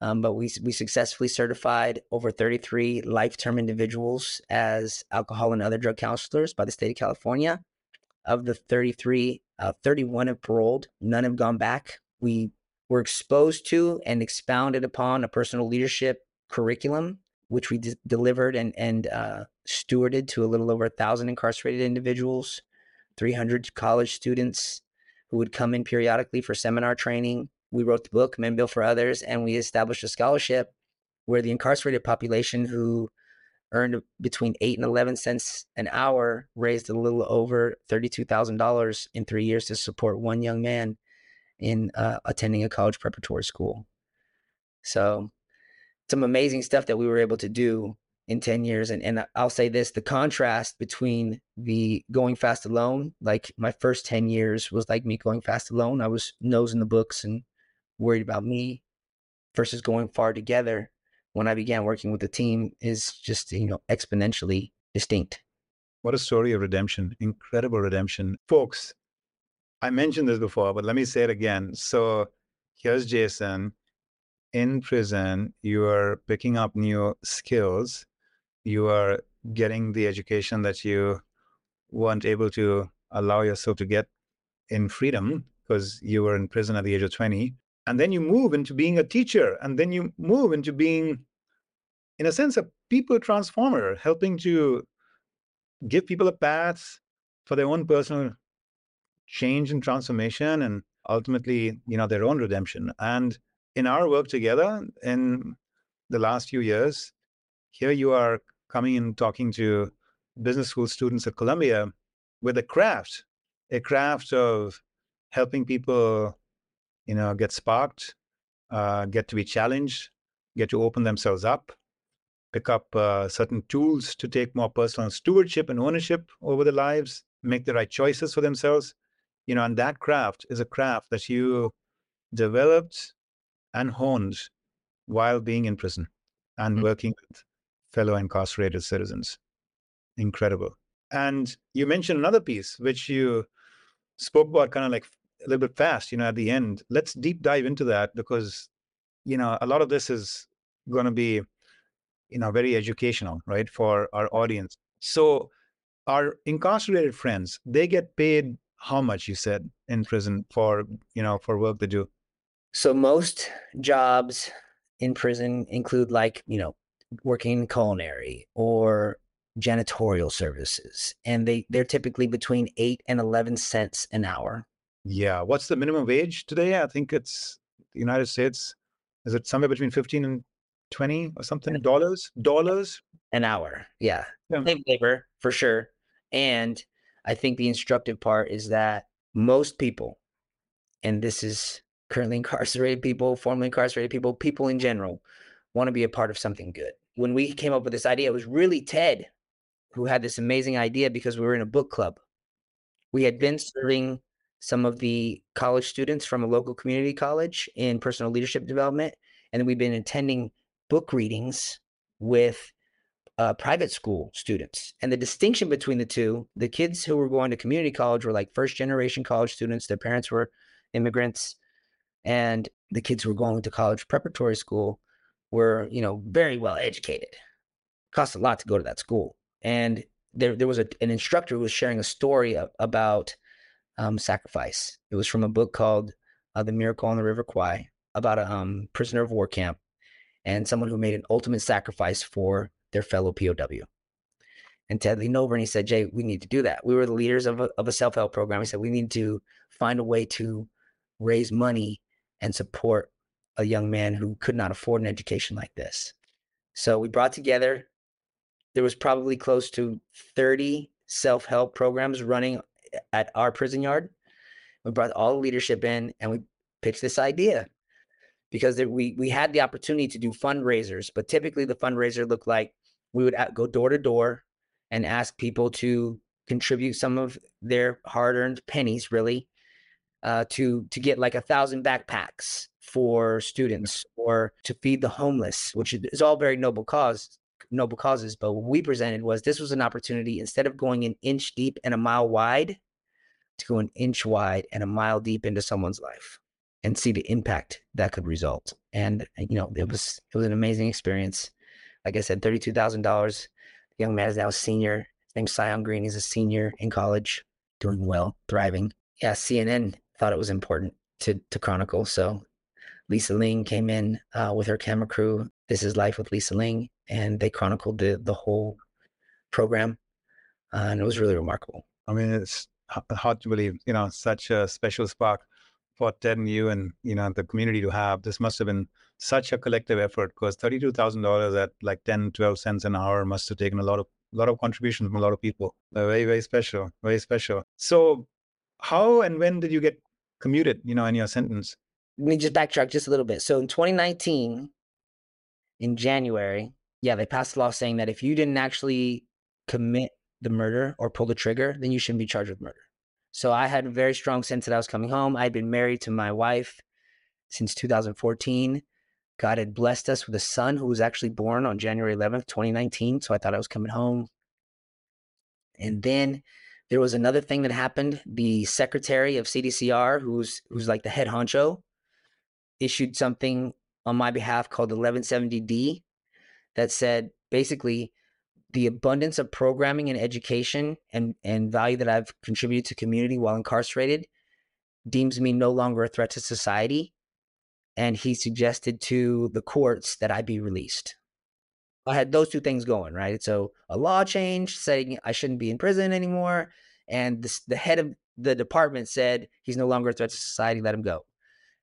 um, but we, we successfully certified over 33 life term individuals as alcohol and other drug counselors by the state of California. Of the 33, uh, 31 have paroled, none have gone back. We were exposed to and expounded upon a personal leadership curriculum, which we d- delivered and, and uh, stewarded to a little over a thousand incarcerated individuals, 300 college students who would come in periodically for seminar training we wrote the book men built for others and we established a scholarship where the incarcerated population who earned between 8 and 11 cents an hour raised a little over $32,000 in 3 years to support one young man in uh, attending a college preparatory school. So some amazing stuff that we were able to do in 10 years and and I'll say this the contrast between the going fast alone like my first 10 years was like me going fast alone I was nosing the books and worried about me versus going far together when I began working with the team is just, you know, exponentially distinct. What a story of redemption, incredible redemption. Folks, I mentioned this before, but let me say it again. So here's Jason in prison. You are picking up new skills. You are getting the education that you weren't able to allow yourself to get in freedom because you were in prison at the age of 20 and then you move into being a teacher, and then you move into being, in a sense, a people transformer, helping to give people a path for their own personal change and transformation and ultimately you know their own redemption and in our work together in the last few years here you are coming and talking to business school students at columbia with a craft a craft of helping people you know get sparked uh, get to be challenged get to open themselves up pick up uh, certain tools to take more personal stewardship and ownership over their lives make the right choices for themselves. You know and that craft is a craft that you developed and honed while being in prison and mm-hmm. working with fellow incarcerated citizens. Incredible. And you mentioned another piece which you spoke about kind of like a little bit fast you know at the end. Let's deep dive into that because you know a lot of this is going to be you know very educational right for our audience. So our incarcerated friends they get paid how much you said in prison for you know for work they do so most jobs in prison include like you know working culinary or janitorial services and they they're typically between 8 and 11 cents an hour. Yeah what's the minimum wage today? I think it's the united states is it somewhere between 15 and 20 or something? Dollars? Dollars? an hour yeah, yeah. labor for sure. And I think the instructive part is that most people, and this is currently incarcerated people, formerly incarcerated people, people in general, want to be a part of something good. When we came up with this idea, it was really Ted who had this amazing idea because we were in a book club. We had been serving some of the college students from a local community college in personal leadership development. And we've been attending book readings with uh, private school students. And the distinction between the two, the kids who were going to community college were like first generation college students, their parents were immigrants. And the kids who were going to college preparatory school were, you know, very well educated. It cost a lot to go to that school. And there, there was a, an instructor who was sharing a story about um, sacrifice. It was from a book called uh, The Miracle on the River Kwai about a um, prisoner of war camp and someone who made an ultimate sacrifice for their fellow POW. And Ted leaned over and he said, Jay, we need to do that. We were the leaders of a, of a self help program. He said, we need to find a way to raise money and support a young man who could not afford an education like this. So we brought together, there was probably close to 30 self help programs running at our prison yard. We brought all the leadership in and we pitched this idea because we we had the opportunity to do fundraisers, but typically the fundraiser looked like we would uh, go door to door and ask people to contribute some of their hard-earned pennies, really, uh, to to get like a thousand backpacks for students or to feed the homeless, which is all very noble cause noble causes. But what we presented was this was an opportunity instead of going an inch deep and a mile wide, to go an inch wide and a mile deep into someone's life and see the impact that could result. And you know, it was it was an amazing experience. Like I said, thirty-two thousand dollars. The young man is now a senior. His name's Sion Green. He's a senior in college, doing well, thriving. Yeah, CNN thought it was important to to chronicle. So Lisa Ling came in uh, with her camera crew. This is Life with Lisa Ling, and they chronicled the the whole program, uh, and it was really remarkable. I mean, it's hard to believe, you know, such a special spark for Ted and you and you know the community to have. This must have been such a collective effort because thirty-two thousand dollars at like 10, 12 cents an hour must have taken a lot of a lot of contributions from a lot of people. Very, very special, very special. So, how and when did you get commuted? You know, in your sentence. Let me just backtrack just a little bit. So in 2019, in January, yeah, they passed a law saying that if you didn't actually commit the murder or pull the trigger, then you shouldn't be charged with murder. So I had a very strong sense that I was coming home. I'd been married to my wife since 2014. God had blessed us with a son who was actually born on January 11th, 2019. So I thought I was coming home. And then there was another thing that happened. The secretary of CDCR, who's who's like the head honcho, issued something on my behalf called 1170D that said basically the abundance of programming and education and, and value that I've contributed to community while incarcerated deems me no longer a threat to society and he suggested to the courts that I be released. I had those two things going, right? So a law change saying I shouldn't be in prison anymore, and this, the head of the department said he's no longer a threat to society, let him go.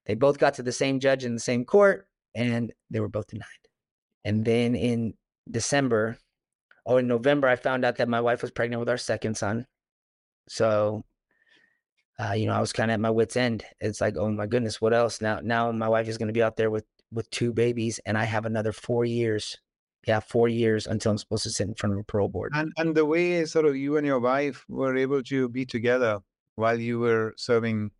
They both got to the same judge in the same court, and they were both denied. And then in December, oh, in November, I found out that my wife was pregnant with our second son. So, uh, you know, I was kind of at my wits' end. It's like, oh my goodness, what else? Now, now my wife is going to be out there with with two babies, and I have another four years. Yeah, four years until I'm supposed to sit in front of a parole board. And and the way sort of you and your wife were able to be together while you were serving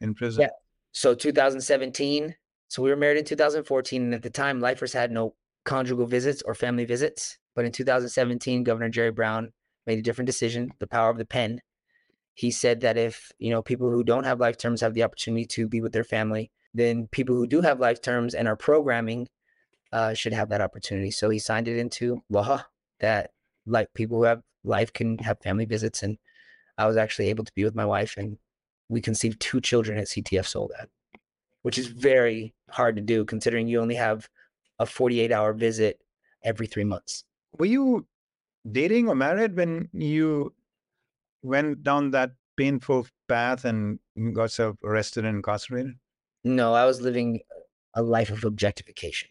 in prison. Yeah. So 2017. So we were married in 2014, and at the time, lifers had no conjugal visits or family visits. But in 2017, Governor Jerry Brown made a different decision, the power of the pen. He said that if, you know, people who don't have life terms have the opportunity to be with their family, then people who do have life terms and are programming uh, should have that opportunity. So he signed it into law that like people who have life can have family visits. And I was actually able to be with my wife and we conceived two children at CTF Soledad, which is very hard to do considering you only have a 48 hour visit every three months. Were you dating or married when you went down that painful path and got yourself arrested and incarcerated? No, I was living a life of objectification.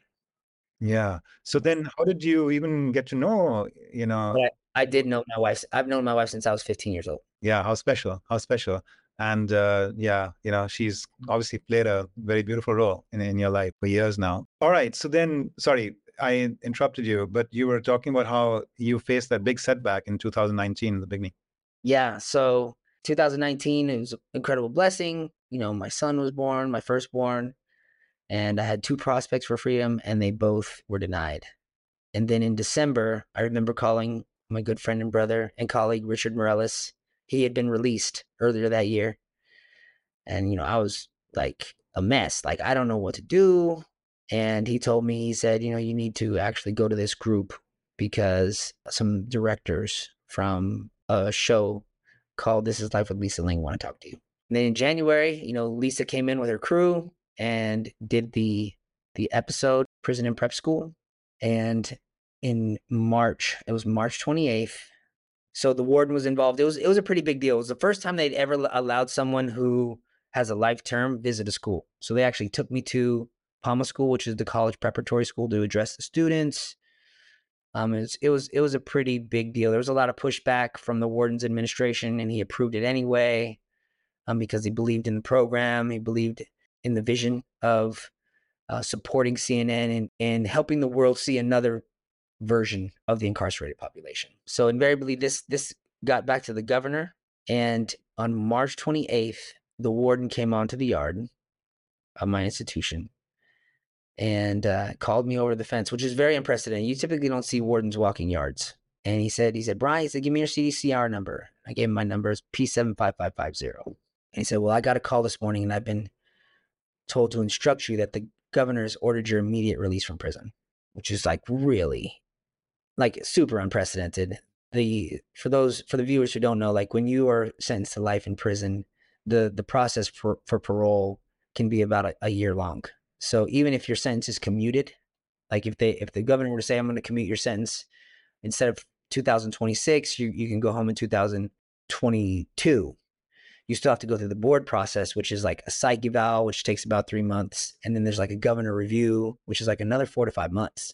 Yeah. So then how did you even get to know, you know? But I, I did know my wife. I've known my wife since I was 15 years old. Yeah. How special. How special. And uh, yeah, you know, she's obviously played a very beautiful role in, in your life for years now. All right. So then, sorry, I interrupted you, but you were talking about how you faced that big setback in 2019 in the beginning. Yeah. So 2019, it was an incredible blessing. You know, my son was born, my firstborn, and I had two prospects for freedom, and they both were denied. And then in December, I remember calling my good friend and brother and colleague Richard Morales he had been released earlier that year. And, you know, I was like a mess. Like, I don't know what to do. And he told me, he said, you know, you need to actually go to this group because some directors from a show called This is Life with Lisa Ling want to talk to you. And then in January, you know, Lisa came in with her crew and did the the episode Prison and Prep School. And in March, it was March 28th, so the warden was involved. It was it was a pretty big deal. It was the first time they'd ever allowed someone who has a life term visit a school. So they actually took me to Palma School, which is the college preparatory school, to address the students. Um, it was, it was it was a pretty big deal. There was a lot of pushback from the warden's administration, and he approved it anyway, um, because he believed in the program. He believed in the vision of uh, supporting CNN and and helping the world see another version of the incarcerated population. So invariably, this this got back to the governor, and on March 28th, the warden came onto the yard of my institution and uh, called me over the fence, which is very unprecedented. You typically don't see wardens walking yards. And he said, he said, Bryant, he said, give me your CDCR number. I gave him my number. It's P75550. And he said, well, I got a call this morning and I've been told to instruct you that the governor has ordered your immediate release from prison, which is like really like super unprecedented. The for those for the viewers who don't know, like when you are sentenced to life in prison, the the process for, for parole can be about a, a year long. So even if your sentence is commuted, like if they if the governor were to say I'm going to commute your sentence instead of 2026, you you can go home in 2022. You still have to go through the board process, which is like a psych eval, which takes about three months, and then there's like a governor review, which is like another four to five months.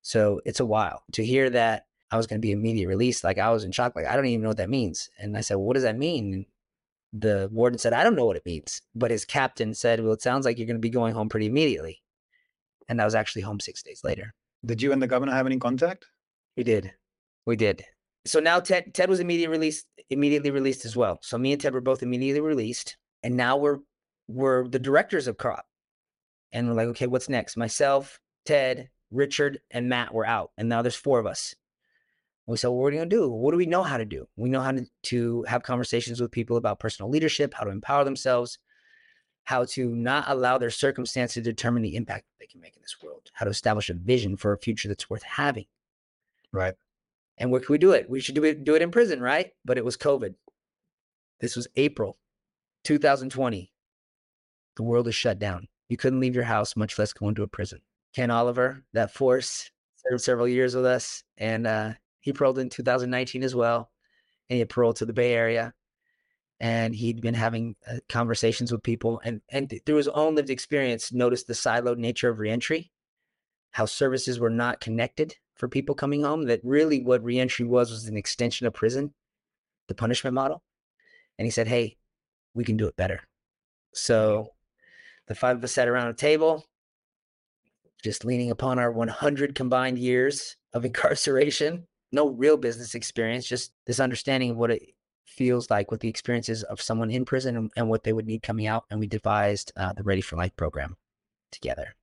So it's a while to hear that I was going to be immediate release. Like I was in shock. Like I don't even know what that means. And I said, well, what does that mean? And the warden said, I don't know what it means. But his captain said, well, it sounds like you're going to be going home pretty immediately. And I was actually home six days later. Did you and the governor have any contact? We did. We did. So now Ted Ted was immediately released immediately released as well. So me and Ted were both immediately released. And now we're we're the directors of CROP. And we're like, okay, what's next? Myself, Ted, Richard, and Matt were out, and now there's four of us. We said, well, what are we to do? What do we know how to do? We know how to, to have conversations with people about personal leadership, how to empower themselves, how to not allow their circumstance to determine the impact they can make in this world, how to establish a vision for a future that's worth having. Right. And where can we do it? We should do it, do it in prison, right? But it was COVID. This was April 2020. The world is shut down. you couldn't leave your house, much less go into a prison. Ken Oliver, that force, served several years with us, and uh, he paroled in 2019 as well. And he had paroled to the Bay Area, and he'd been having uh, conversations with people, and and through his own lived experience, noticed the siloed nature of reentry, how services were not connected for people coming home. That really what reentry was was an extension of prison, the punishment model. And he said, "Hey, we can do it better." So the five of us sat around a table, just leaning upon our 100 combined years of [LAUGHS] incarceration. No real business experience, just this understanding of what it feels like, what the experiences of someone in prison and, and what they would need coming out. And we devised uh, the Ready for Life program together.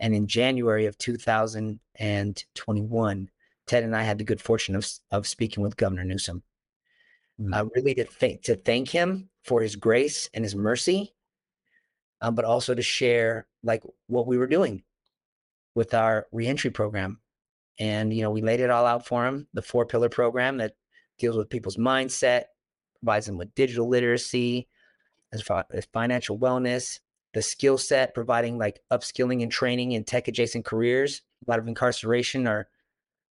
And in January of 2021, Ted and I had the good fortune of, of speaking with Governor Newsom, mm. uh, really to, th- to thank him for his grace and his mercy, um, but also to share like what we were doing with our reentry program. And, you know, we laid it all out for him, the four pillar program that deals with people's mindset, provides them with digital literacy, as, far as financial wellness, the skill set, providing like upskilling and training in tech adjacent careers. A lot of incarceration are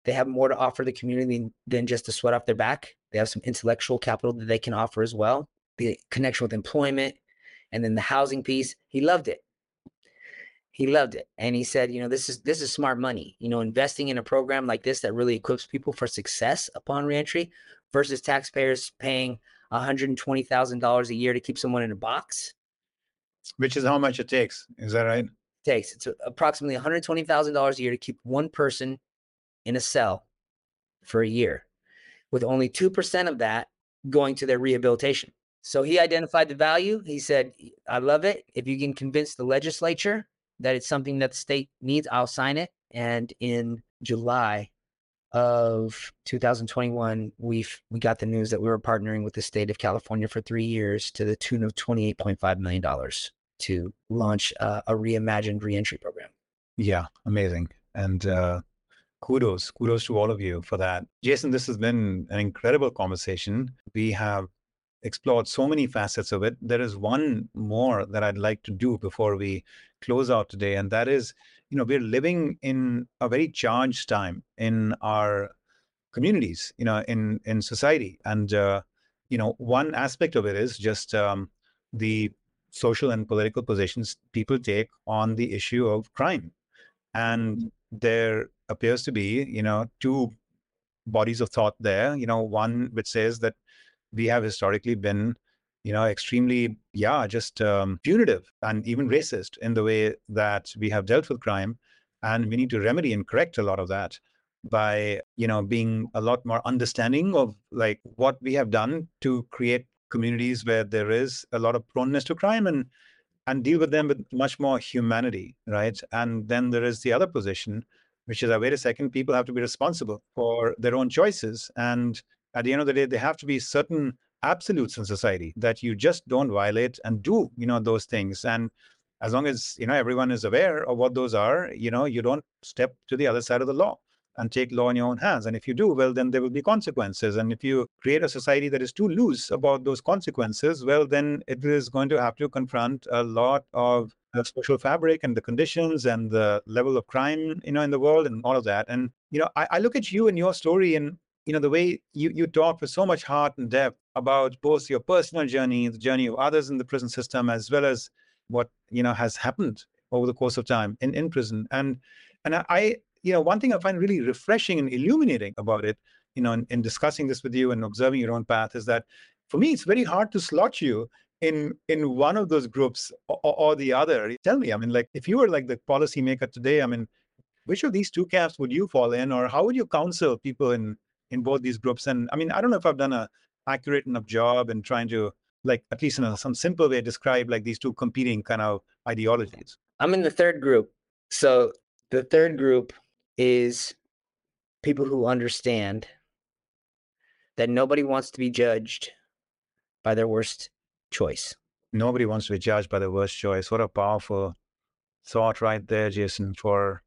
they have more to offer the community than just to sweat off their back. They have some intellectual capital that they can offer as well. The connection with employment, and then the housing piece. He loved it he loved it and he said you know this is this is smart money you know investing in a program like this that really equips people for success upon reentry versus taxpayers paying $120,000 a year to keep someone in a box which is how much it takes. Is that right? It takes. It's approximately $120,000 a year to keep one person in a cell for a year with only 2% of that going to their rehabilitation. So he identified the value. He said i love it. If you can convince the legislature that it's something that the state needs, I'll sign it. And in July of 2021, we've we got the news that we were partnering with the state of California for three years to the tune of 28.5 million dollars to launch uh, a reimagined reentry program. Yeah, amazing. And uh, kudos, kudos to all of you for that. Jason, this has been an incredible conversation. We have explored so many facets of it. There is one more that I'd like to do before we close out today, and that is, you know, we're living in a very charged time in our communities, you know, in in society, and uh, you know, one aspect of it is just um, the social and political positions people take on the issue of crime, and mm-hmm. there appears to be, you know, two bodies of thought there. You know, one which says that we have historically been you know extremely yeah just um, punitive and even racist in the way that we have dealt with crime. And we need to remedy and correct a lot of that by you know being a lot more understanding of like what we have done to create communities where there is a lot of proneness to crime and and deal with them with much more humanity right? And then there is the other position which is that wait a second people have to be responsible for their own choices. And at the end of the day, they have to be certain absolutes in society that you just don't violate and do, you know, those things. And as long as, you know, everyone is aware of what those are, you know, you don't step to the other side of the law and take law in your own hands. And if you do, well, then there will be consequences. And if you create a society that is too loose about those consequences, well, then it is going to have to confront a lot of the social fabric and the conditions and the level of crime, you know, in the world and all of that. And, you know, I, I look at you and your story and you know the way you, you talk with so much heart and depth about both your personal journey the journey of others in the prison system as well as what you know has happened over the course of time in, in prison. And and i you know one thing i find really refreshing and illuminating about it you know in, in discussing this with you and observing your own path is that for me it's very hard to slot you in in one of those groups or, or the other. Tell me i mean like if you were like the policymaker today i mean which of these two camps would you fall in or how would you counsel people in in both these groups. And I mean, I don't know if I've done a accurate enough job in trying to like at least in a, some simple way describe like these two competing kind of ideologies. I'm in the third group. So the third group is people who understand that nobody wants to be judged by their worst choice. Nobody wants to be judged by the worst choice. What a powerful thought right there, Jason, for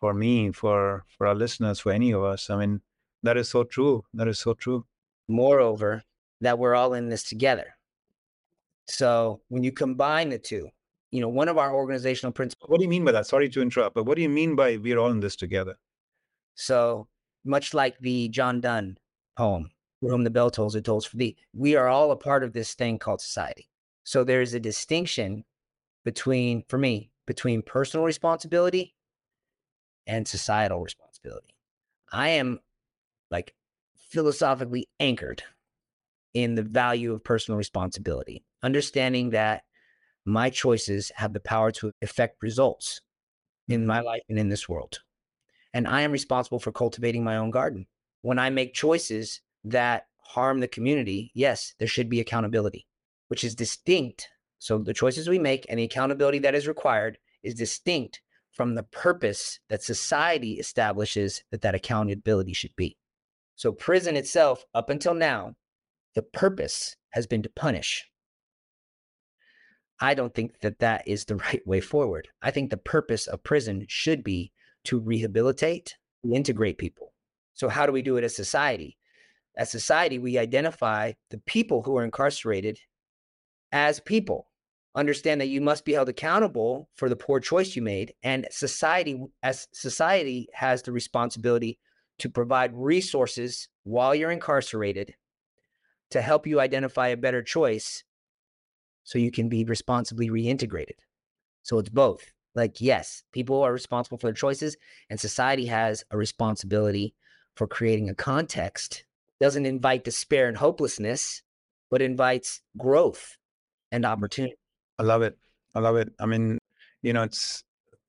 for me, for for our listeners, for any of us. I mean, that is so true. That is so true. Moreover, that we're all in this together. So when you combine the two, you know, one of our organizational principles. What do you mean by that? Sorry to interrupt, but what do you mean by we're all in this together? So much like the John Donne poem, for whom the bell tolls, it tolls for thee. We are all a part of this thing called society. So there's a distinction between, for me, between personal responsibility and societal responsibility. I am like philosophically anchored in the value of personal responsibility, understanding that my choices have the power to affect results in my mm-hmm. life and in this world. And I am responsible for cultivating my own garden. When I make choices that harm the community, yes, there should be accountability, which is distinct. So the choices we make and the accountability that is required is distinct from the purpose that society establishes that that accountability should be. So prison itself, up until now, the purpose has been to punish. I don't think that that is the [LAUGHS] right way forward. I think the purpose of prison should be to rehabilitate, integrate people. So how do we do it as society? As society, we identify the people who are incarcerated as people understand that you must be held accountable for the poor choice you made and society as society has the responsibility to provide resources while you're incarcerated to help you identify a better choice so you can be responsibly reintegrated. So it's both. Like yes people are responsible for their choices and society has a responsibility for creating a context. Doesn't invite despair and hopelessness but invites growth and opportunity. I love it. I love it. I mean, you know, it's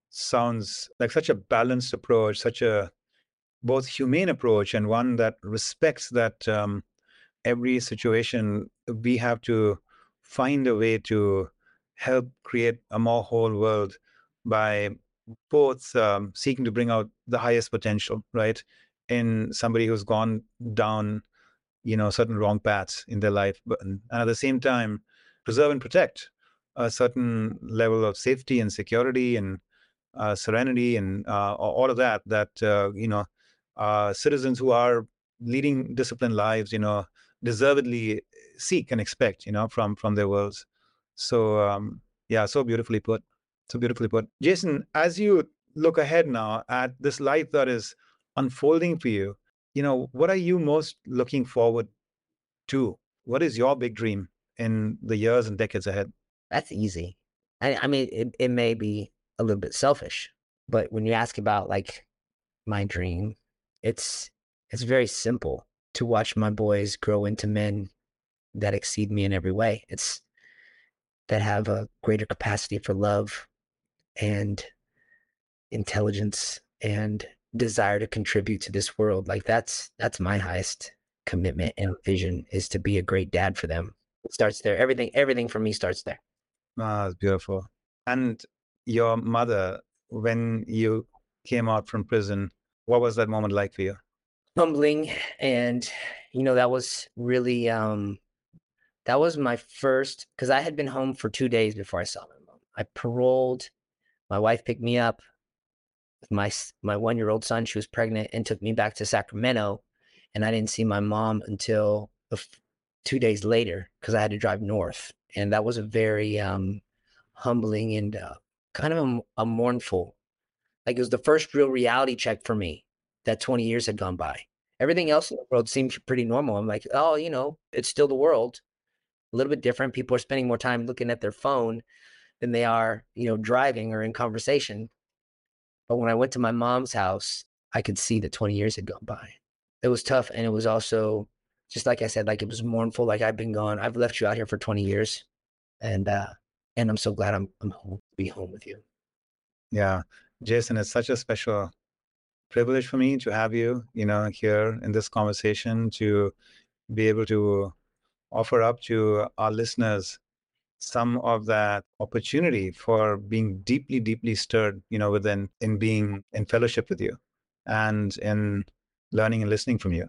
sounds like such a balanced approach, such a both humane approach and one that respects that um, every situation we have to find a way to help create a more whole world by both um, seeking to bring out the highest potential, right, in somebody who's gone down, you know, certain wrong paths in their life, but and at the same time preserve and protect a certain level of safety and security and uh, serenity and uh, all of that that uh, you know uh, citizens who are leading disciplined lives you know deservedly seek and expect you know from from their worlds. So um, yeah so beautifully put so beautifully put. Jason as you look ahead now at this life that is unfolding for you you know what are you most looking forward to? What is your big dream in the years and decades ahead? That's easy. I, I mean, it, it may be a little bit selfish, but when you ask about like my dream, it's it's very simple to watch my boys grow into men that exceed me in every way. It's that have a greater capacity for love and intelligence and desire to contribute to this world. Like that's that's my highest commitment and vision is to be a great dad for them. It starts there. Everything everything for me starts there. Ah, it's beautiful. And your mother, when you came out from prison, what was that moment like for you? Humbling. And, you know, that was really, um, that was my first, because I had been home for two days before I saw my mom. I paroled. My wife picked me up with my, my one year old son. She was pregnant and took me back to Sacramento. And I didn't see my mom until two days later because I had to drive north and that was a very um, humbling and uh, kind of a, a, mournful. Like it was the first real reality check for me that 20 years had gone by. Everything else in the world seemed pretty normal. I'm like, oh, you know, it's still the world. A little bit different. People are spending more time looking at their phone than they are, you know, driving or in conversation. But when I went to my mom's house, I could see that 20 years had gone by. It was tough, and it was also just like I said, like it was mournful. Like I've been gone. I've left you out here for 20 years, and uh, and I'm so glad I'm I'm home to be home with you. Yeah, Jason, it's such a special privilege for me to have you, you know, here in this conversation to be able to offer up to our listeners some of that opportunity for being deeply, deeply stirred, you know, within in being in fellowship with you and in learning and listening from you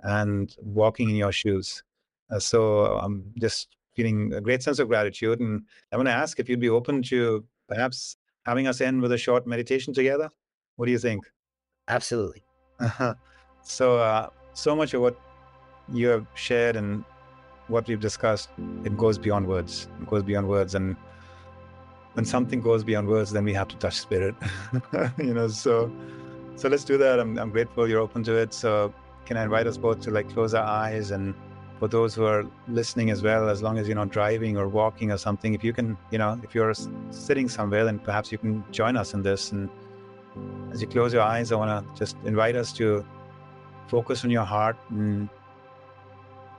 and walking in your shoes. Uh, so I'm just feeling a great sense of gratitude. And I want to ask if you'd be open to perhaps having us end with a short meditation together. What do you think? Absolutely. Uh-huh. So, uh, so much of what you have shared and what we've discussed, it goes beyond words. It goes beyond words. And when something goes beyond words, then we have to touch spirit. [LAUGHS] you know, so so let's do that. I'm I'm grateful you're open to it. So can I invite us both to like close our eyes and for those who are listening as well, as long as you're not driving or walking or something, if you can, you know, if you're sitting somewhere, then perhaps you can join us in this. And as you close your eyes, I want to just invite us to focus on your heart and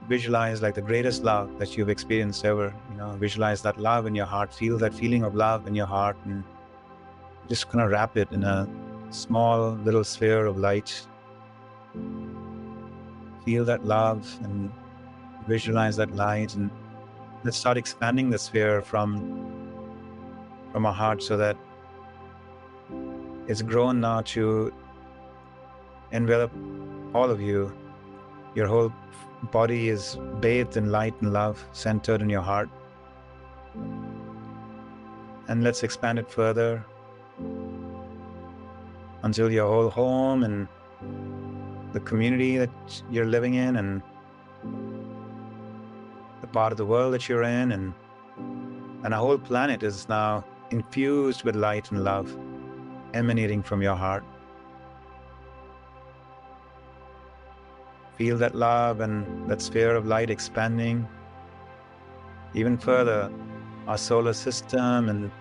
visualize like the greatest love that you've experienced ever. You know, visualize that love in your heart, feel that feeling of love in your heart, and just kind of wrap it in a small little sphere of light. Feel that love and visualize that light and let's start expanding the sphere from from our heart so that it's grown now to envelop all of you. Your whole body is bathed in light and love centered in your heart. And let's expand it further until your whole home and the community that you're living in and the part of the world that you're in, and and our whole planet is now infused with light and love emanating from your heart. Feel that love and that sphere of light expanding even further, our solar system, and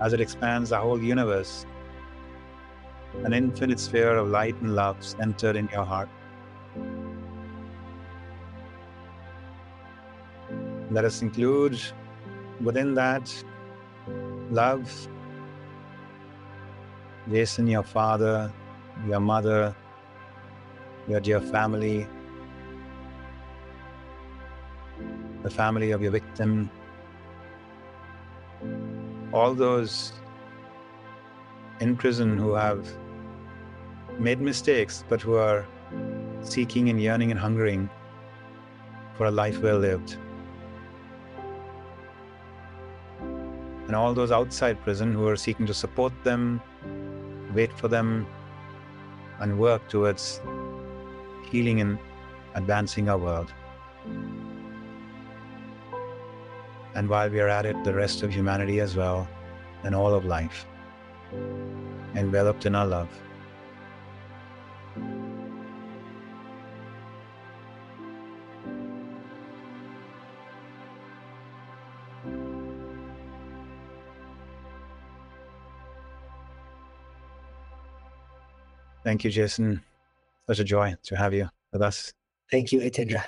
as it expands, our whole universe. An infinite sphere of light and love centered in your heart. Let us include within that love, Jason, your father, your mother, your dear family, the family of your victim, all those in prison who have made mistakes but who are seeking and yearning and hungering for a life well lived. And all those outside prison who are seeking to support them, wait for them, and work towards healing and advancing our world. And while we are at it, the rest of humanity as well, and all of life, enveloped in our love. Thank you, Jason. Such a joy to have you with us. Thank you, Hitendra.